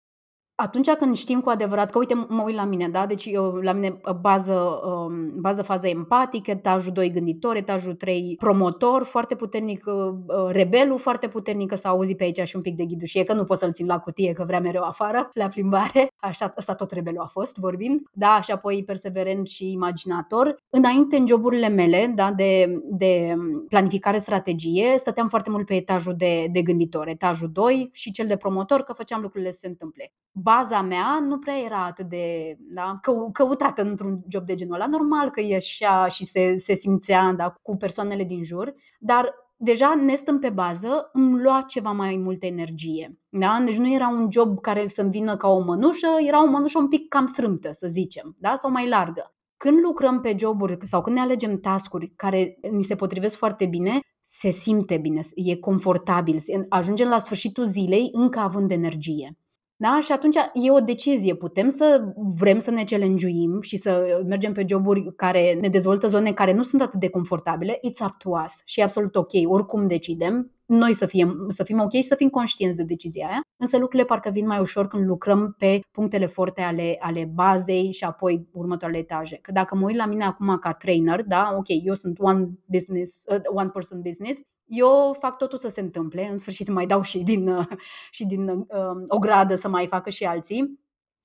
atunci când știm cu adevărat că, uite, mă uit la mine, da? Deci eu, la mine bază, um, bază fază empatică, etajul 2 gânditor, etajul 3 promotor, foarte puternic uh, uh, rebelul, foarte puternic că s-a auzit pe aici și un pic de ghidușie, că nu pot să-l țin la cutie, că vrea mereu afară, la plimbare. Așa, ăsta tot rebelul a fost, vorbind. Da, și apoi perseverent și imaginator. Înainte, în joburile mele, da, de, de planificare strategie, stăteam foarte mult pe etajul de, de gânditor, etajul 2 și cel de promotor, că făceam lucrurile să se întâmple baza mea nu prea era atât de da, că, căutată într-un job de genul ăla. Normal că ieșea și se, se simțea da, cu persoanele din jur, dar deja nestând pe bază, îmi lua ceva mai multă energie. Da? Deci nu era un job care să-mi vină ca o mănușă, era o mănușă un pic cam strâmtă, să zicem, da? sau mai largă. Când lucrăm pe joburi sau când ne alegem tascuri care ni se potrivesc foarte bine, se simte bine, e confortabil, ajungem la sfârșitul zilei încă având energie. Da? Și atunci e o decizie. Putem să vrem să ne challenge și să mergem pe joburi care ne dezvoltă zone care nu sunt atât de confortabile. It's up to us și e absolut ok. Oricum decidem, noi să fim, să fim ok și să fim conștienți de decizia aia, însă lucrurile parcă vin mai ușor când lucrăm pe punctele forte ale, ale bazei și apoi următoarele etaje. Că dacă mă uit la mine acum ca trainer, da, ok, eu sunt one business, uh, one person business, eu fac totul să se întâmple, în sfârșit mai dau și din, uh, și din uh, o gradă să mai facă și alții,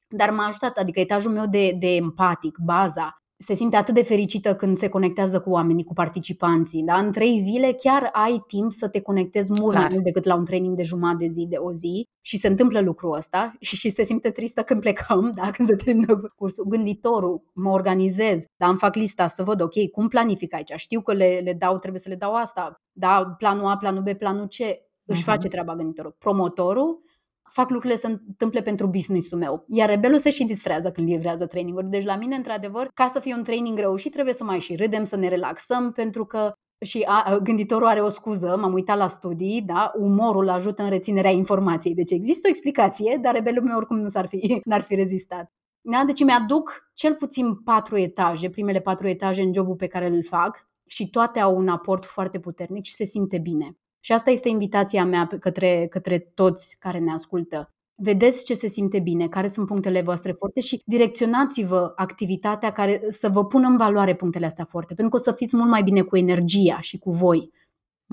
dar m-a ajutat, adică etajul meu de, de empatic, baza, se simte atât de fericită când se conectează cu oamenii, cu participanții. Da? În trei zile chiar ai timp să te conectezi mult Clar. mai mult decât la un training de jumătate de zi, de o zi și se întâmplă lucrul ăsta și, și se simte tristă când plecăm, da? când se termină cursul. Gânditorul, mă organizez, da? îmi fac lista să văd, ok, cum planific aici? Știu că le, le dau, trebuie să le dau asta, da? planul A, planul B, planul C, își uh-huh. face treaba gânditorul. Promotorul, fac lucrurile să întâmple pentru business-ul meu. Iar rebelul se și distrează când livrează traininguri. Deci la mine, într-adevăr, ca să fie un training reușit, trebuie să mai și râdem, să ne relaxăm, pentru că și a, gânditorul are o scuză, m-am uitat la studii, da? umorul ajută în reținerea informației. Deci există o explicație, dar rebelul meu oricum nu s-ar fi, *laughs* n-ar fi rezistat. Da? Deci mi-aduc cel puțin patru etaje, primele patru etaje în jobul pe care îl fac și toate au un aport foarte puternic și se simte bine. Și asta este invitația mea către, către toți care ne ascultă. Vedeți ce se simte bine, care sunt punctele voastre forte și direcționați-vă activitatea care să vă pună în valoare punctele astea forte, pentru că o să fiți mult mai bine cu energia și cu voi.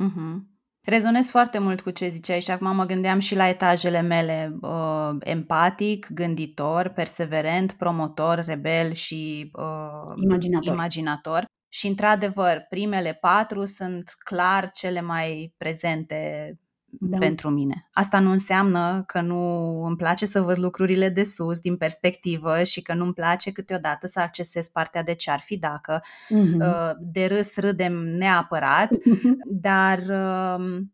Mm-hmm. Rezonez foarte mult cu ce ziceai și acum mă gândeam și la etajele mele, uh, empatic, gânditor, perseverent, promotor, rebel și uh, imaginator. imaginator. Și, într-adevăr, primele patru sunt clar cele mai prezente da. pentru mine. Asta nu înseamnă că nu îmi place să văd lucrurile de sus, din perspectivă, și că nu-mi place câteodată să accesez partea de ce ar fi dacă. Uh-huh. De râs râdem neapărat, *laughs* dar um,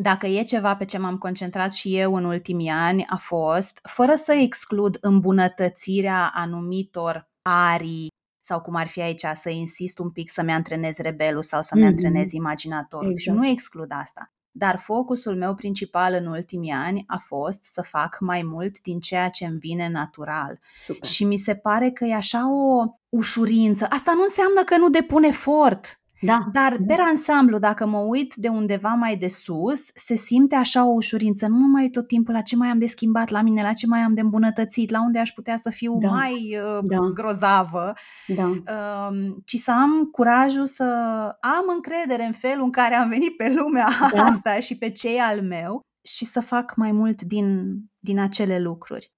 dacă e ceva pe ce m-am concentrat și eu în ultimii ani, a fost, fără să exclud îmbunătățirea anumitor arii sau cum ar fi aici, să insist un pic să-mi antrenez rebelul sau să-mi mm-hmm. antrenez imaginatorul. Exact. Și nu exclud asta. Dar focusul meu principal în ultimii ani a fost să fac mai mult din ceea ce îmi vine natural. Super. Și mi se pare că e așa o ușurință. Asta nu înseamnă că nu depun efort. Da. Dar, da. pe ansamblu, dacă mă uit de undeva mai de sus, se simte așa o ușurință. Nu mai tot timpul la ce mai am de schimbat la mine, la ce mai am de îmbunătățit, la unde aș putea să fiu Da. mai uh, Da. grozavă, Da. um, ci să am curajul să am încredere în felul în care am venit pe lumea Da. asta și pe cei al meu și să fac mai mult din, din acele lucruri.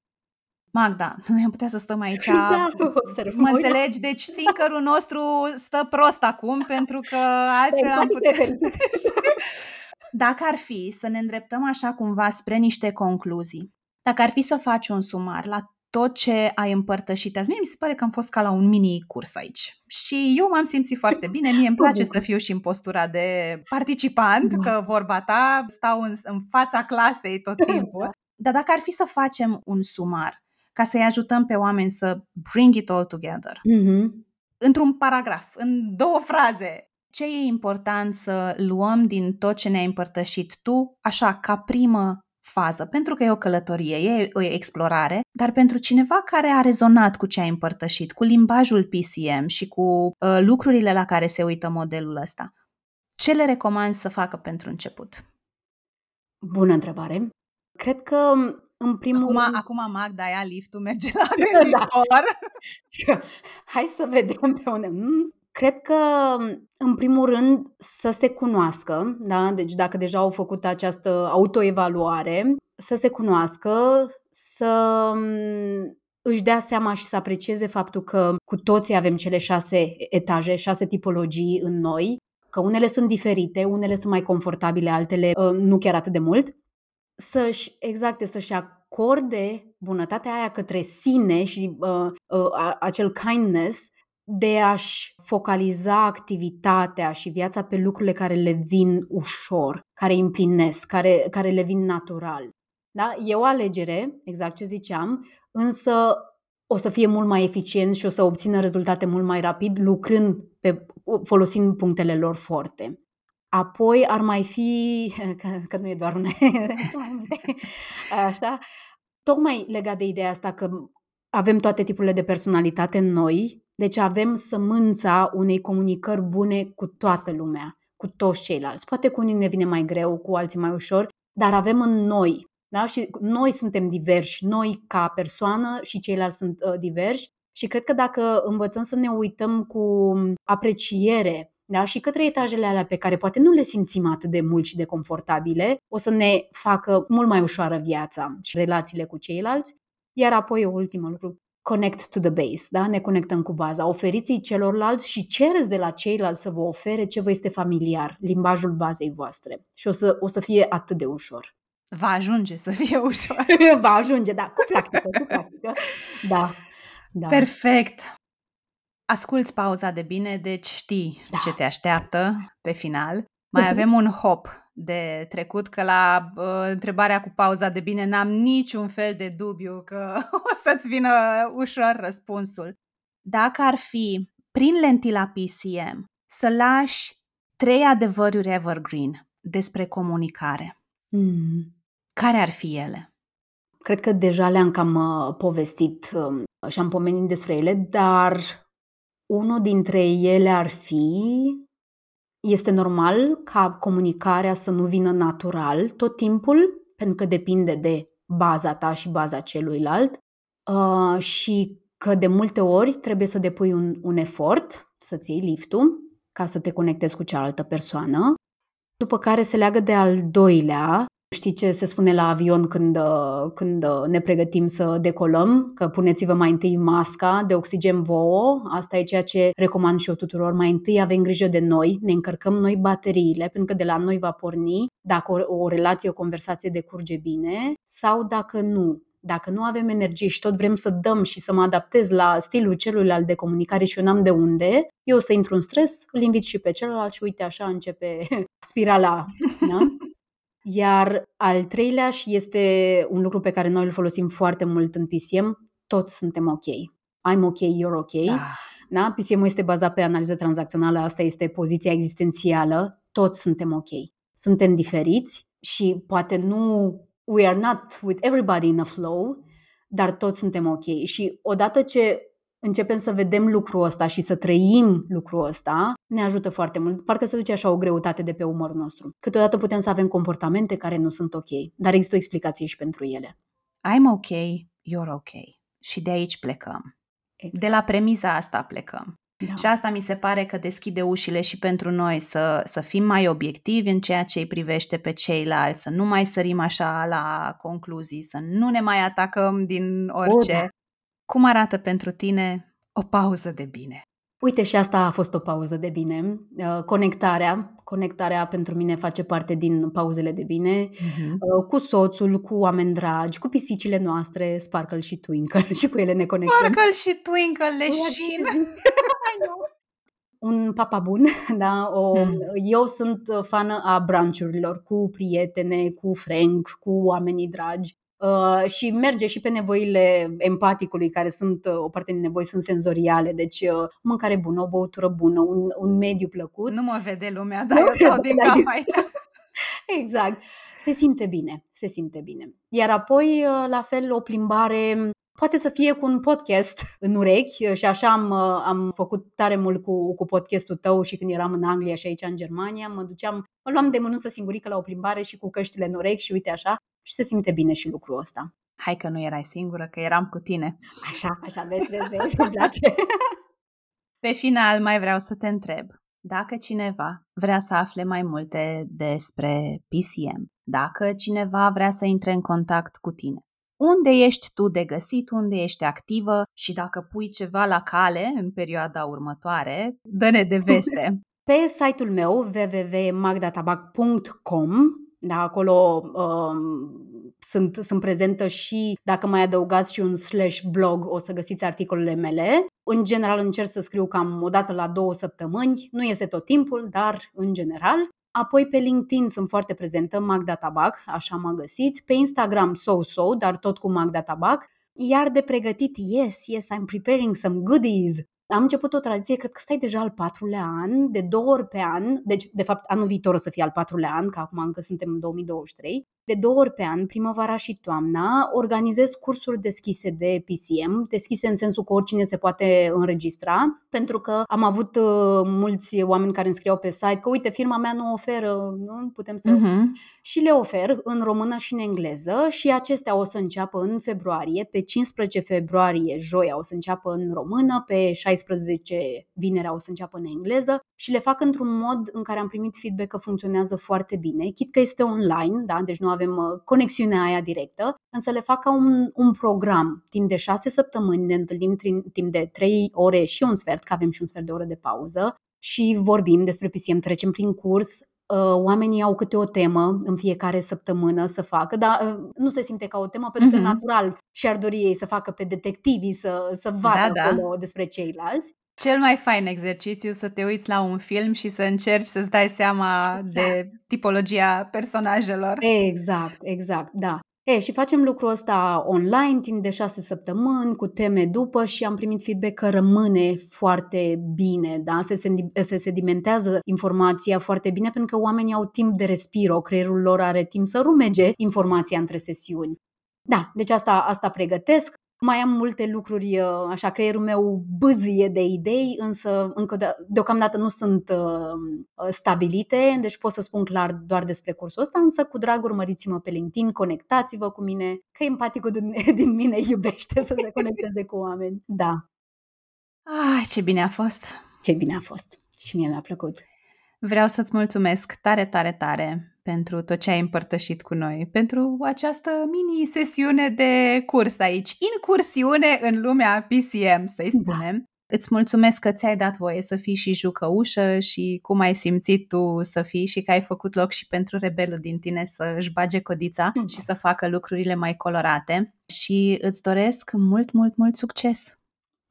Magda, *laughs* noi am putea să stăm aici *laughs* Da, observ. Mă înțelegi? Deci thinkerul nostru stă prost acum pentru că altfel am Empatică putea... fericită. *laughs* Dacă ar fi să ne îndreptăm așa cumva spre niște concluzii, dacă ar fi să faci un sumar la tot ce ai împărtășit azi, mie mi se pare că am fost ca la un mini curs aici. Și eu m-am simțit foarte bine, mie îmi Mă place bucur. să fiu și în postura de participant, Da. că vorba ta stau în, în fața clasei tot timpul. Dar dacă ar fi să facem un sumar, ca să-i ajutăm pe oameni să bring it all together, Mhm. într-un paragraf, în două fraze, ce e important să luăm din tot ce ne-ai împărtășit tu, așa, ca primă fază, pentru că e o călătorie, e o explorare, dar pentru cineva care a rezonat cu ce ai împărtășit, cu limbajul PCM și cu uh, lucrurile la care se uită modelul ăsta, ce le recomand să facă pentru început? Bună întrebare. Cred că, în primul Acum, rând... acum Magda ia liftul, merge la gânditor. *laughs* *laughs* Hai să vedem pe unde. Mm, Cred că, în primul rând, să se cunoască, da? deci dacă deja au făcut această autoevaluare, să se cunoască, să mm, își dea seama și să aprecieze faptul că cu toții avem cele șase etaje, șase tipologii în noi, că unele sunt diferite, unele sunt mai confortabile, altele uh, nu chiar atât de mult. Să-și, exact, să-și acorde bunătatea aia către sine și uh, uh, a- acel kindness de a-și focaliza activitatea și viața pe lucrurile care le vin ușor, care îi împlinesc, care, care le vin natural. Da? E o alegere, exact ce ziceam, însă o să fie mult mai eficient și o să obțină rezultate mult mai rapid lucrând pe, folosind punctele lor forte. Apoi ar mai fi, *laughs* că, că nu e doar una, *laughs* sunt mai multe, așa, tocmai legat de ideea asta că avem toate tipurile de personalitate în noi, deci avem sămânța unei comunicări bune cu toată lumea, cu toți ceilalți. Poate cu unii ne vine mai greu, cu alții mai ușor, dar avem în noi. Da? Și noi suntem diversi, noi ca persoană și ceilalți sunt uh, diversi și cred că dacă învățăm să ne uităm cu apreciere da? și către etajele alea pe care poate nu le simțim atât de mult și de confortabile, o să ne facă mult mai ușoară viața și relațiile cu ceilalți. Iar apoi, o ultimă lucru, connect to the base, da? ne conectăm cu baza. Oferiți-i celorlalți și cereți de la ceilalți să vă ofere ce vă este familiar, limbajul bazei voastre. Și o să, o să fie atât de ușor. Va ajunge să fie ușor. *laughs* Va ajunge, da, cu practică, cu practică. Da, da. Perfect. Asculți pauza de bine, deci știi Da. ce te așteaptă pe final. Mai avem un hop de trecut, că la uh, întrebarea cu pauza de bine n-am niciun fel de dubiu că *laughs* o să-ți vină ușor răspunsul. Dacă ar fi, prin lentila PCM, să lași trei adevăruri evergreen despre comunicare, Mm. care ar fi ele? Cred că deja le-am cam uh, povestit um, și am pomenit despre ele, dar unul dintre ele ar fi este normal ca comunicarea să nu vină natural tot timpul, pentru că depinde de baza ta și baza celuilalt. Uh, și că de multe ori trebuie să depui un, un efort să-ți iei liftul ca să te conectezi cu cealaltă persoană, după care se leagă de al doilea, Știi ce se spune la avion când, uh, când uh, ne pregătim să decolăm? Că puneți-vă mai întâi masca de oxigen vouă. Asta e ceea ce recomand și eu tuturor. Mai întâi avem grijă de noi, ne încărcăm noi bateriile, pentru că de la noi va porni dacă o, o relație, o conversație decurge bine sau dacă nu. Dacă nu avem energie și tot vrem să dăm și să mă adaptez la stilul celuilalt de comunicare și eu n-am de unde, eu o să intru în stres, îl invit și pe celălalt și uite așa începe *laughs* spirala. Da? Iar al treilea și este un lucru pe care noi îl folosim foarte mult în PCM, toți suntem ok. I'm ok, you're ok. Ah, Da? PCM-ul este bazat pe analiză tranzacțională, asta este poziția existențială, toți suntem ok. Suntem diferiți și poate nu, we are not with everybody in a flow, dar toți suntem ok. Și odată ce începem să vedem lucrul ăsta și să trăim lucrul ăsta, ne ajută foarte mult. Parcă se duce așa o greutate de pe umărul nostru. Câteodată putem să avem comportamente care nu sunt ok, dar există o explicație și pentru ele. I'm ok, you're ok. Și de aici plecăm. Exact. De la premiza asta plecăm. Da. Și asta mi se pare că deschide ușile și pentru noi să, să fim mai obiectivi în ceea ce îi privește pe ceilalți, să nu mai sărim așa la concluzii, să nu ne mai atacăm din orice. O, da. Cum arată pentru tine o pauză de bine? Uite, și asta a fost o pauză de bine. Uh, conectarea. Conectarea pentru mine face parte din pauzele de bine. Uh-huh. Cu soțul, cu oameni dragi, cu pisicile noastre, Sparkle și Twinkle. *laughs* Și cu ele ne conectăm. Sparkle și Twinkle, leșin! *laughs* un papa bun, *laughs* da? O, hmm. Eu sunt fană a brunchurilor cu prietene, cu Frank, cu oamenii dragi. Uh, și merge și pe nevoile empaticului, care sunt uh, o parte din nevoi sunt senzoriale, deci uh, mâncare bună, o băutură bună, un, un mediu plăcut. Nu mă vede lumea, dar eu stau din cap aici. *laughs* exact. Se simte bine, se simte bine. Iar apoi, uh, la fel, o plimbare Poate să fie cu un podcast în urechi și așa am, am făcut tare mult cu, cu podcastul tău și când eram în Anglia și aici în Germania, mă duceam, mă luam de mânuță singurică la o plimbare și cu căștile în urechi și uite așa și se simte bine și lucrul ăsta. Hai că nu erai singură, că eram cu tine. Așa, așa, vezi, vezi, vezi, îmi place. *laughs* *laughs* Pe final mai vreau să te întreb, dacă cineva vrea să afle mai multe despre PCM, dacă cineva vrea să intre în contact cu tine, unde ești tu de găsit, unde ești activă și dacă pui ceva la cale în perioada următoare, dă-ne de veste. *laughs* Pe site-ul meu www.magdatabac.com da, acolo um, sunt, sunt prezentă și dacă mai adăugați și un slash blog o să găsiți articolele mele. În general încerc să scriu cam o dată la două săptămâni, nu este tot timpul, dar în general. Apoi pe LinkedIn sunt foarte prezentă, Magda Tabac, așa mă găsiți. Pe Instagram so-so, dar tot cu Magda Tabac. Iar de pregătit, yes, yes, I'm preparing some goodies. Am început o tradiție, cred că stai deja al patrulea an, de două ori pe an, deci de fapt anul viitor o să fie al patrulea an, că acum încă suntem în 2023, de două ori pe an, primăvara și toamna, organizez cursuri deschise de PCM, deschise în sensul că oricine se poate înregistra, pentru că am avut uh, mulți oameni care înscriau pe site că uite, firma mea nu oferă, nu putem să... Uh-huh. Și le ofer în română și în engleză și acestea o să înceapă în februarie, pe 15 februarie, joia, o să înceapă în română, pe 16 vinerea o să înceapă în engleză și le fac într-un mod în care am primit feedback că funcționează foarte bine, chit că este online, da? deci nu avem uh, conexiunea aia directă, însă le fac ca un, un program. Timp de șase săptămâni ne întâlnim timp de trei ore și un sfert, că avem și un sfert de oră de pauză, și vorbim despre PCM, trecem prin curs, uh, oamenii au câte o temă în fiecare săptămână să facă, dar uh, nu se simte ca o temă pentru că, uh-huh. natural, și-ar dori ei să facă pe detectivii, să, să vadă da, acolo da. despre ceilalți. Cel mai fain exercițiu să te uiți la un film și să încerci să-ți dai seama exact. de tipologia personajelor. Exact, exact, da. E, și facem lucrul ăsta online timp de șase săptămâni, cu teme după și am primit feedback că rămâne foarte bine, da? se, se sedimentează informația foarte bine pentru că oamenii au timp de respiro, creierul lor are timp să rumege informația între sesiuni. Da, deci asta, asta pregătesc. Mai am multe lucruri, uh, așa, creierul meu bâzie de idei, însă încă de, deocamdată nu sunt uh, stabilite, deci pot să spun clar doar despre cursul ăsta, însă cu drag urmăriți-mă pe LinkedIn, conectați-vă cu mine, că empaticul din, *laughs* din mine iubește să se conecteze cu oameni. Da. Ah, ce bine a fost! Ce bine a fost! Și mie mi-a plăcut. Vreau să-ți mulțumesc tare, tare, tare pentru tot ce ai împărtășit cu noi, pentru această mini-sesiune de curs aici, incursiune în lumea PCM, să-i da. spunem. Da. Îți mulțumesc că ți-ai dat voie să fii și jucăușă și cum ai simțit tu să fii și că ai făcut loc și pentru rebelul din tine să își bage codița mm. și să facă lucrurile mai colorate. Și îți doresc mult, mult, mult succes!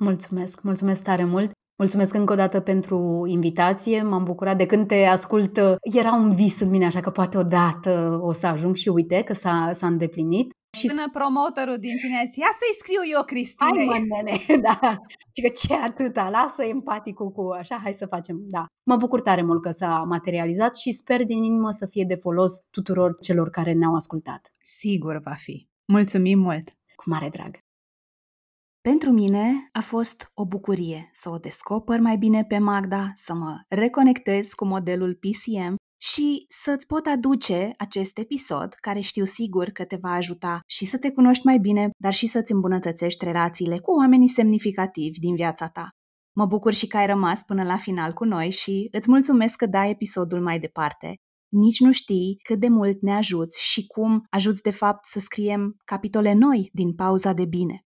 Mulțumesc, mulțumesc tare mult! Mulțumesc încă o dată pentru invitație, m-am bucurat de când te ascult. Era un vis în mine, așa că poate odată o să ajung și uite că s-a, s-a îndeplinit. Și Până promotorul din tine a zis, ia să-i scriu eu, Cristine. Hai mă, nene, *laughs* da. Și că ce atâta, lasă empaticul cu așa, hai să facem, da. Mă bucur tare mult că s-a materializat și sper din inimă să fie de folos tuturor celor care ne-au ascultat. Sigur va fi. Mulțumim mult! Cu mare drag! Pentru mine a fost o bucurie să o descoper mai bine pe Magda, să mă reconectez cu modelul PCM și să-ți pot aduce acest episod, care știu sigur că te va ajuta și să te cunoști mai bine, dar și să-ți îmbunătățești relațiile cu oamenii semnificativi din viața ta. Mă bucur și că ai rămas până la final cu noi și îți mulțumesc că dai episodul mai departe. Nici nu știi cât de mult ne ajuți și cum ajuți de fapt să scriem capitole noi din pauza de bine.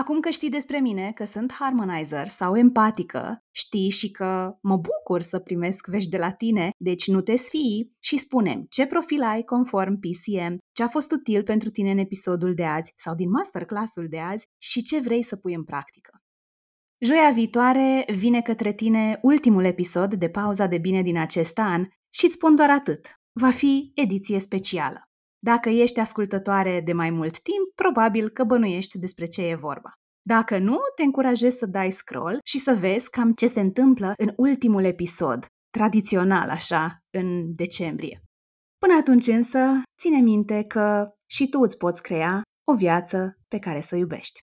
Acum că știi despre mine că sunt harmonizer sau empatică, știi și că mă bucur să primesc vești de la tine, deci nu te sfii și spunem ce profil ai conform PCM, ce a fost util pentru tine în episodul de azi sau din masterclassul de azi și ce vrei să pui în practică. Joia viitoare vine către tine ultimul episod de pauza de bine din acest an și îți spun doar atât. Va fi ediție specială. Dacă ești ascultătoare de mai mult timp, probabil că bănuiești despre ce e vorba. Dacă nu, te încurajez să dai scroll și să vezi cam ce se întâmplă în ultimul episod, tradițional așa, în decembrie. Până atunci însă, ține minte că și tu îți poți crea o viață pe care să o iubești.